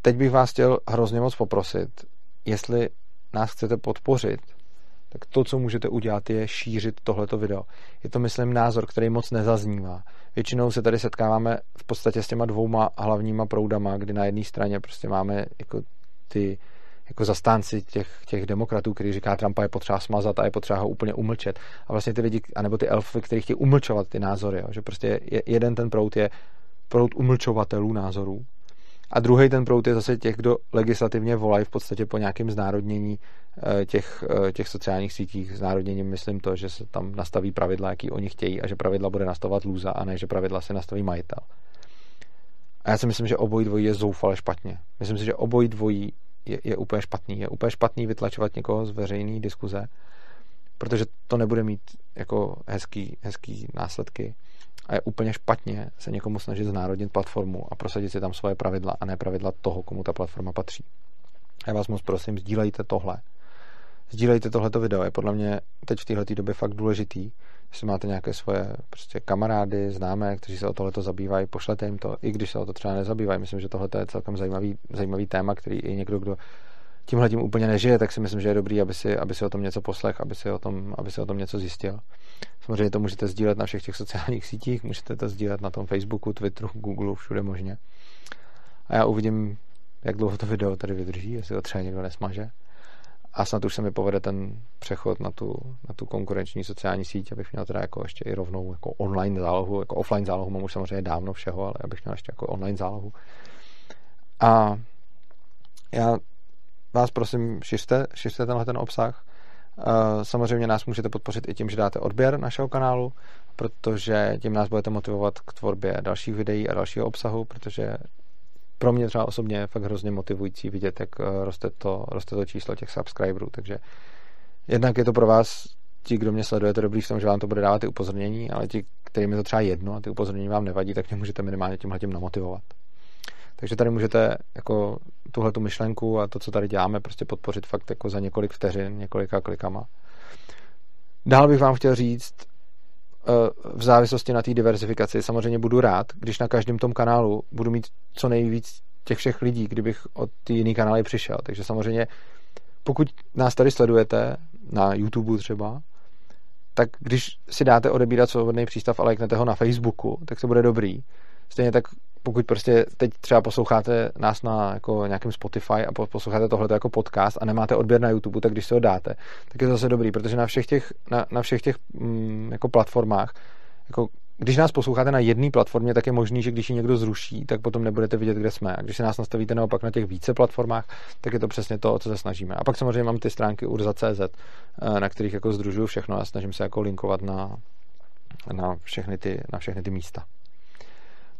Teď bych vás chtěl hrozně moc poprosit, jestli nás chcete podpořit, tak to, co můžete udělat, je šířit tohleto video. Je to, myslím, názor, který moc nezaznívá. Většinou se tady setkáváme v podstatě s těma dvouma hlavníma proudama, kdy na jedné straně prostě máme jako ty jako zastánci těch, těch demokratů, kteří říká, Trumpa je potřeba smazat a je potřeba ho úplně umlčet. A vlastně ty lidi, anebo ty elfy, kteří chtějí umlčovat ty názory, jo? že prostě je, jeden ten proud je proud umlčovatelů názorů a druhý ten proud je zase těch, kdo legislativně volají v podstatě po nějakém znárodnění eh, těch, eh, těch sociálních sítích. Znárodněním myslím to, že se tam nastaví pravidla, jaký oni chtějí a že pravidla bude nastavovat lůza a ne, že pravidla se nastaví majitel. A já si myslím, že obojí dvojí je zoufale špatně. Myslím si, že obojí dvojí je, je úplně špatný. Je úplně špatný vytlačovat někoho z veřejné diskuze, protože to nebude mít jako hezký, hezký následky. A je úplně špatně se někomu snažit znárodnit platformu a prosadit si tam svoje pravidla a ne pravidla toho, komu ta platforma patří. Já vás moc prosím, sdílejte tohle. Sdílejte tohleto video, je podle mě teď v této době fakt důležitý. Jestli máte nějaké svoje prostě kamarády, známé, kteří se o tohleto zabývají, pošlete jim to, i když se o to třeba nezabývají. Myslím, že tohle je celkem zajímavý, zajímavý téma, který i někdo, kdo tímhle tím úplně nežije, tak si myslím, že je dobrý, aby si, aby si o tom něco poslech, aby si o tom, aby si o tom něco zjistil. Samozřejmě to můžete sdílet na všech těch sociálních sítích, můžete to sdílet na tom Facebooku, Twitteru, Google, všude možně. A já uvidím, jak dlouho to video tady vydrží, jestli ho třeba někdo nesmaže. A snad už se mi povede ten přechod na tu, na tu konkurenční sociální síť, abych měl teda jako ještě i rovnou jako online zálohu, jako offline zálohu mám už samozřejmě dávno všeho, ale abych měl ještě jako online zálohu. A já vás prosím, šiřte, šiřte tenhle ten obsah. Eh, samozřejmě nás můžete podpořit i tím, že dáte odběr našeho kanálu, protože tím nás budete motivovat k tvorbě dalších videí a dalšího obsahu, protože pro mě třeba osobně je fakt hrozně motivující vidět, jak eh, roste to, roste to číslo těch subscriberů, takže jednak je to pro vás ti, kdo mě sledujete, dobrý v tom, že vám to bude dávat ty upozornění, ale ti, kterým je to třeba jedno a ty upozornění vám nevadí, tak mě můžete minimálně tímhle tím namotivovat. Takže tady můžete jako tuhle tu myšlenku a to, co tady děláme, prostě podpořit fakt jako za několik vteřin, několika klikama. Dál bych vám chtěl říct, v závislosti na té diversifikaci samozřejmě budu rád, když na každém tom kanálu budu mít co nejvíc těch všech lidí, kdybych od ty jiný kanály přišel. Takže samozřejmě, pokud nás tady sledujete na YouTube třeba, tak když si dáte odebírat svobodný přístav a lajknete ho na Facebooku, tak to bude dobrý. Stejně tak pokud prostě teď třeba posloucháte nás na jako nějakém Spotify a posloucháte tohle jako podcast a nemáte odběr na YouTube, tak když se ho dáte, tak je to zase dobrý, protože na všech těch, na, na všech těch mm, jako platformách, jako když nás posloucháte na jedné platformě, tak je možný, že když ji někdo zruší, tak potom nebudete vidět, kde jsme. A když se nás nastavíte naopak na těch více platformách, tak je to přesně to, o co se snažíme. A pak samozřejmě mám ty stránky urza.cz, eh, na kterých jako združuju všechno a snažím se jako linkovat na, na, všechny, ty, na všechny ty místa.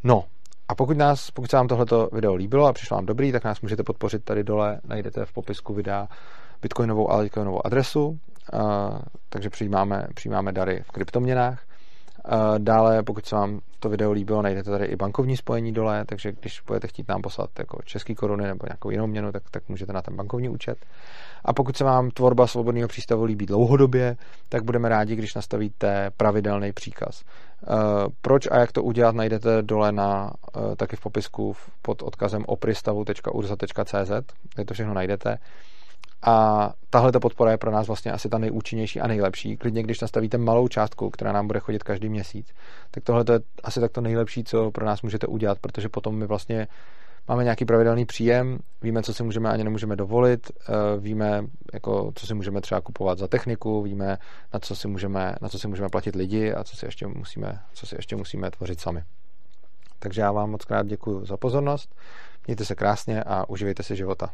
No, a pokud, nás, pokud se vám tohleto video líbilo a přišlo vám dobrý, tak nás můžete podpořit tady dole, najdete v popisku videa bitcoinovou a litecoinovou adresu, takže přijímáme, přijímáme dary v kryptoměnách. Dále, pokud se vám to video líbilo, najdete tady i bankovní spojení dole, takže když budete chtít nám poslat jako český koruny nebo nějakou jinou měnu, tak, tak můžete na ten bankovní účet. A pokud se vám tvorba svobodného přístavu líbí dlouhodobě, tak budeme rádi, když nastavíte pravidelný příkaz. Proč a jak to udělat, najdete dole na, taky v popisku pod odkazem opristavu.urza.cz, kde to všechno najdete. A tahle ta podpora je pro nás vlastně asi ta nejúčinnější a nejlepší. Klidně, když nastavíte malou částku, která nám bude chodit každý měsíc, tak tohle je asi tak to nejlepší, co pro nás můžete udělat, protože potom my vlastně máme nějaký pravidelný příjem, víme, co si můžeme ani nemůžeme dovolit, eh, víme, jako, co si můžeme třeba kupovat za techniku, víme, na co si můžeme, na co si můžeme platit lidi a co si ještě musíme, co si ještě musíme tvořit sami. Takže já vám moc krát děkuji za pozornost, mějte se krásně a uživejte si života.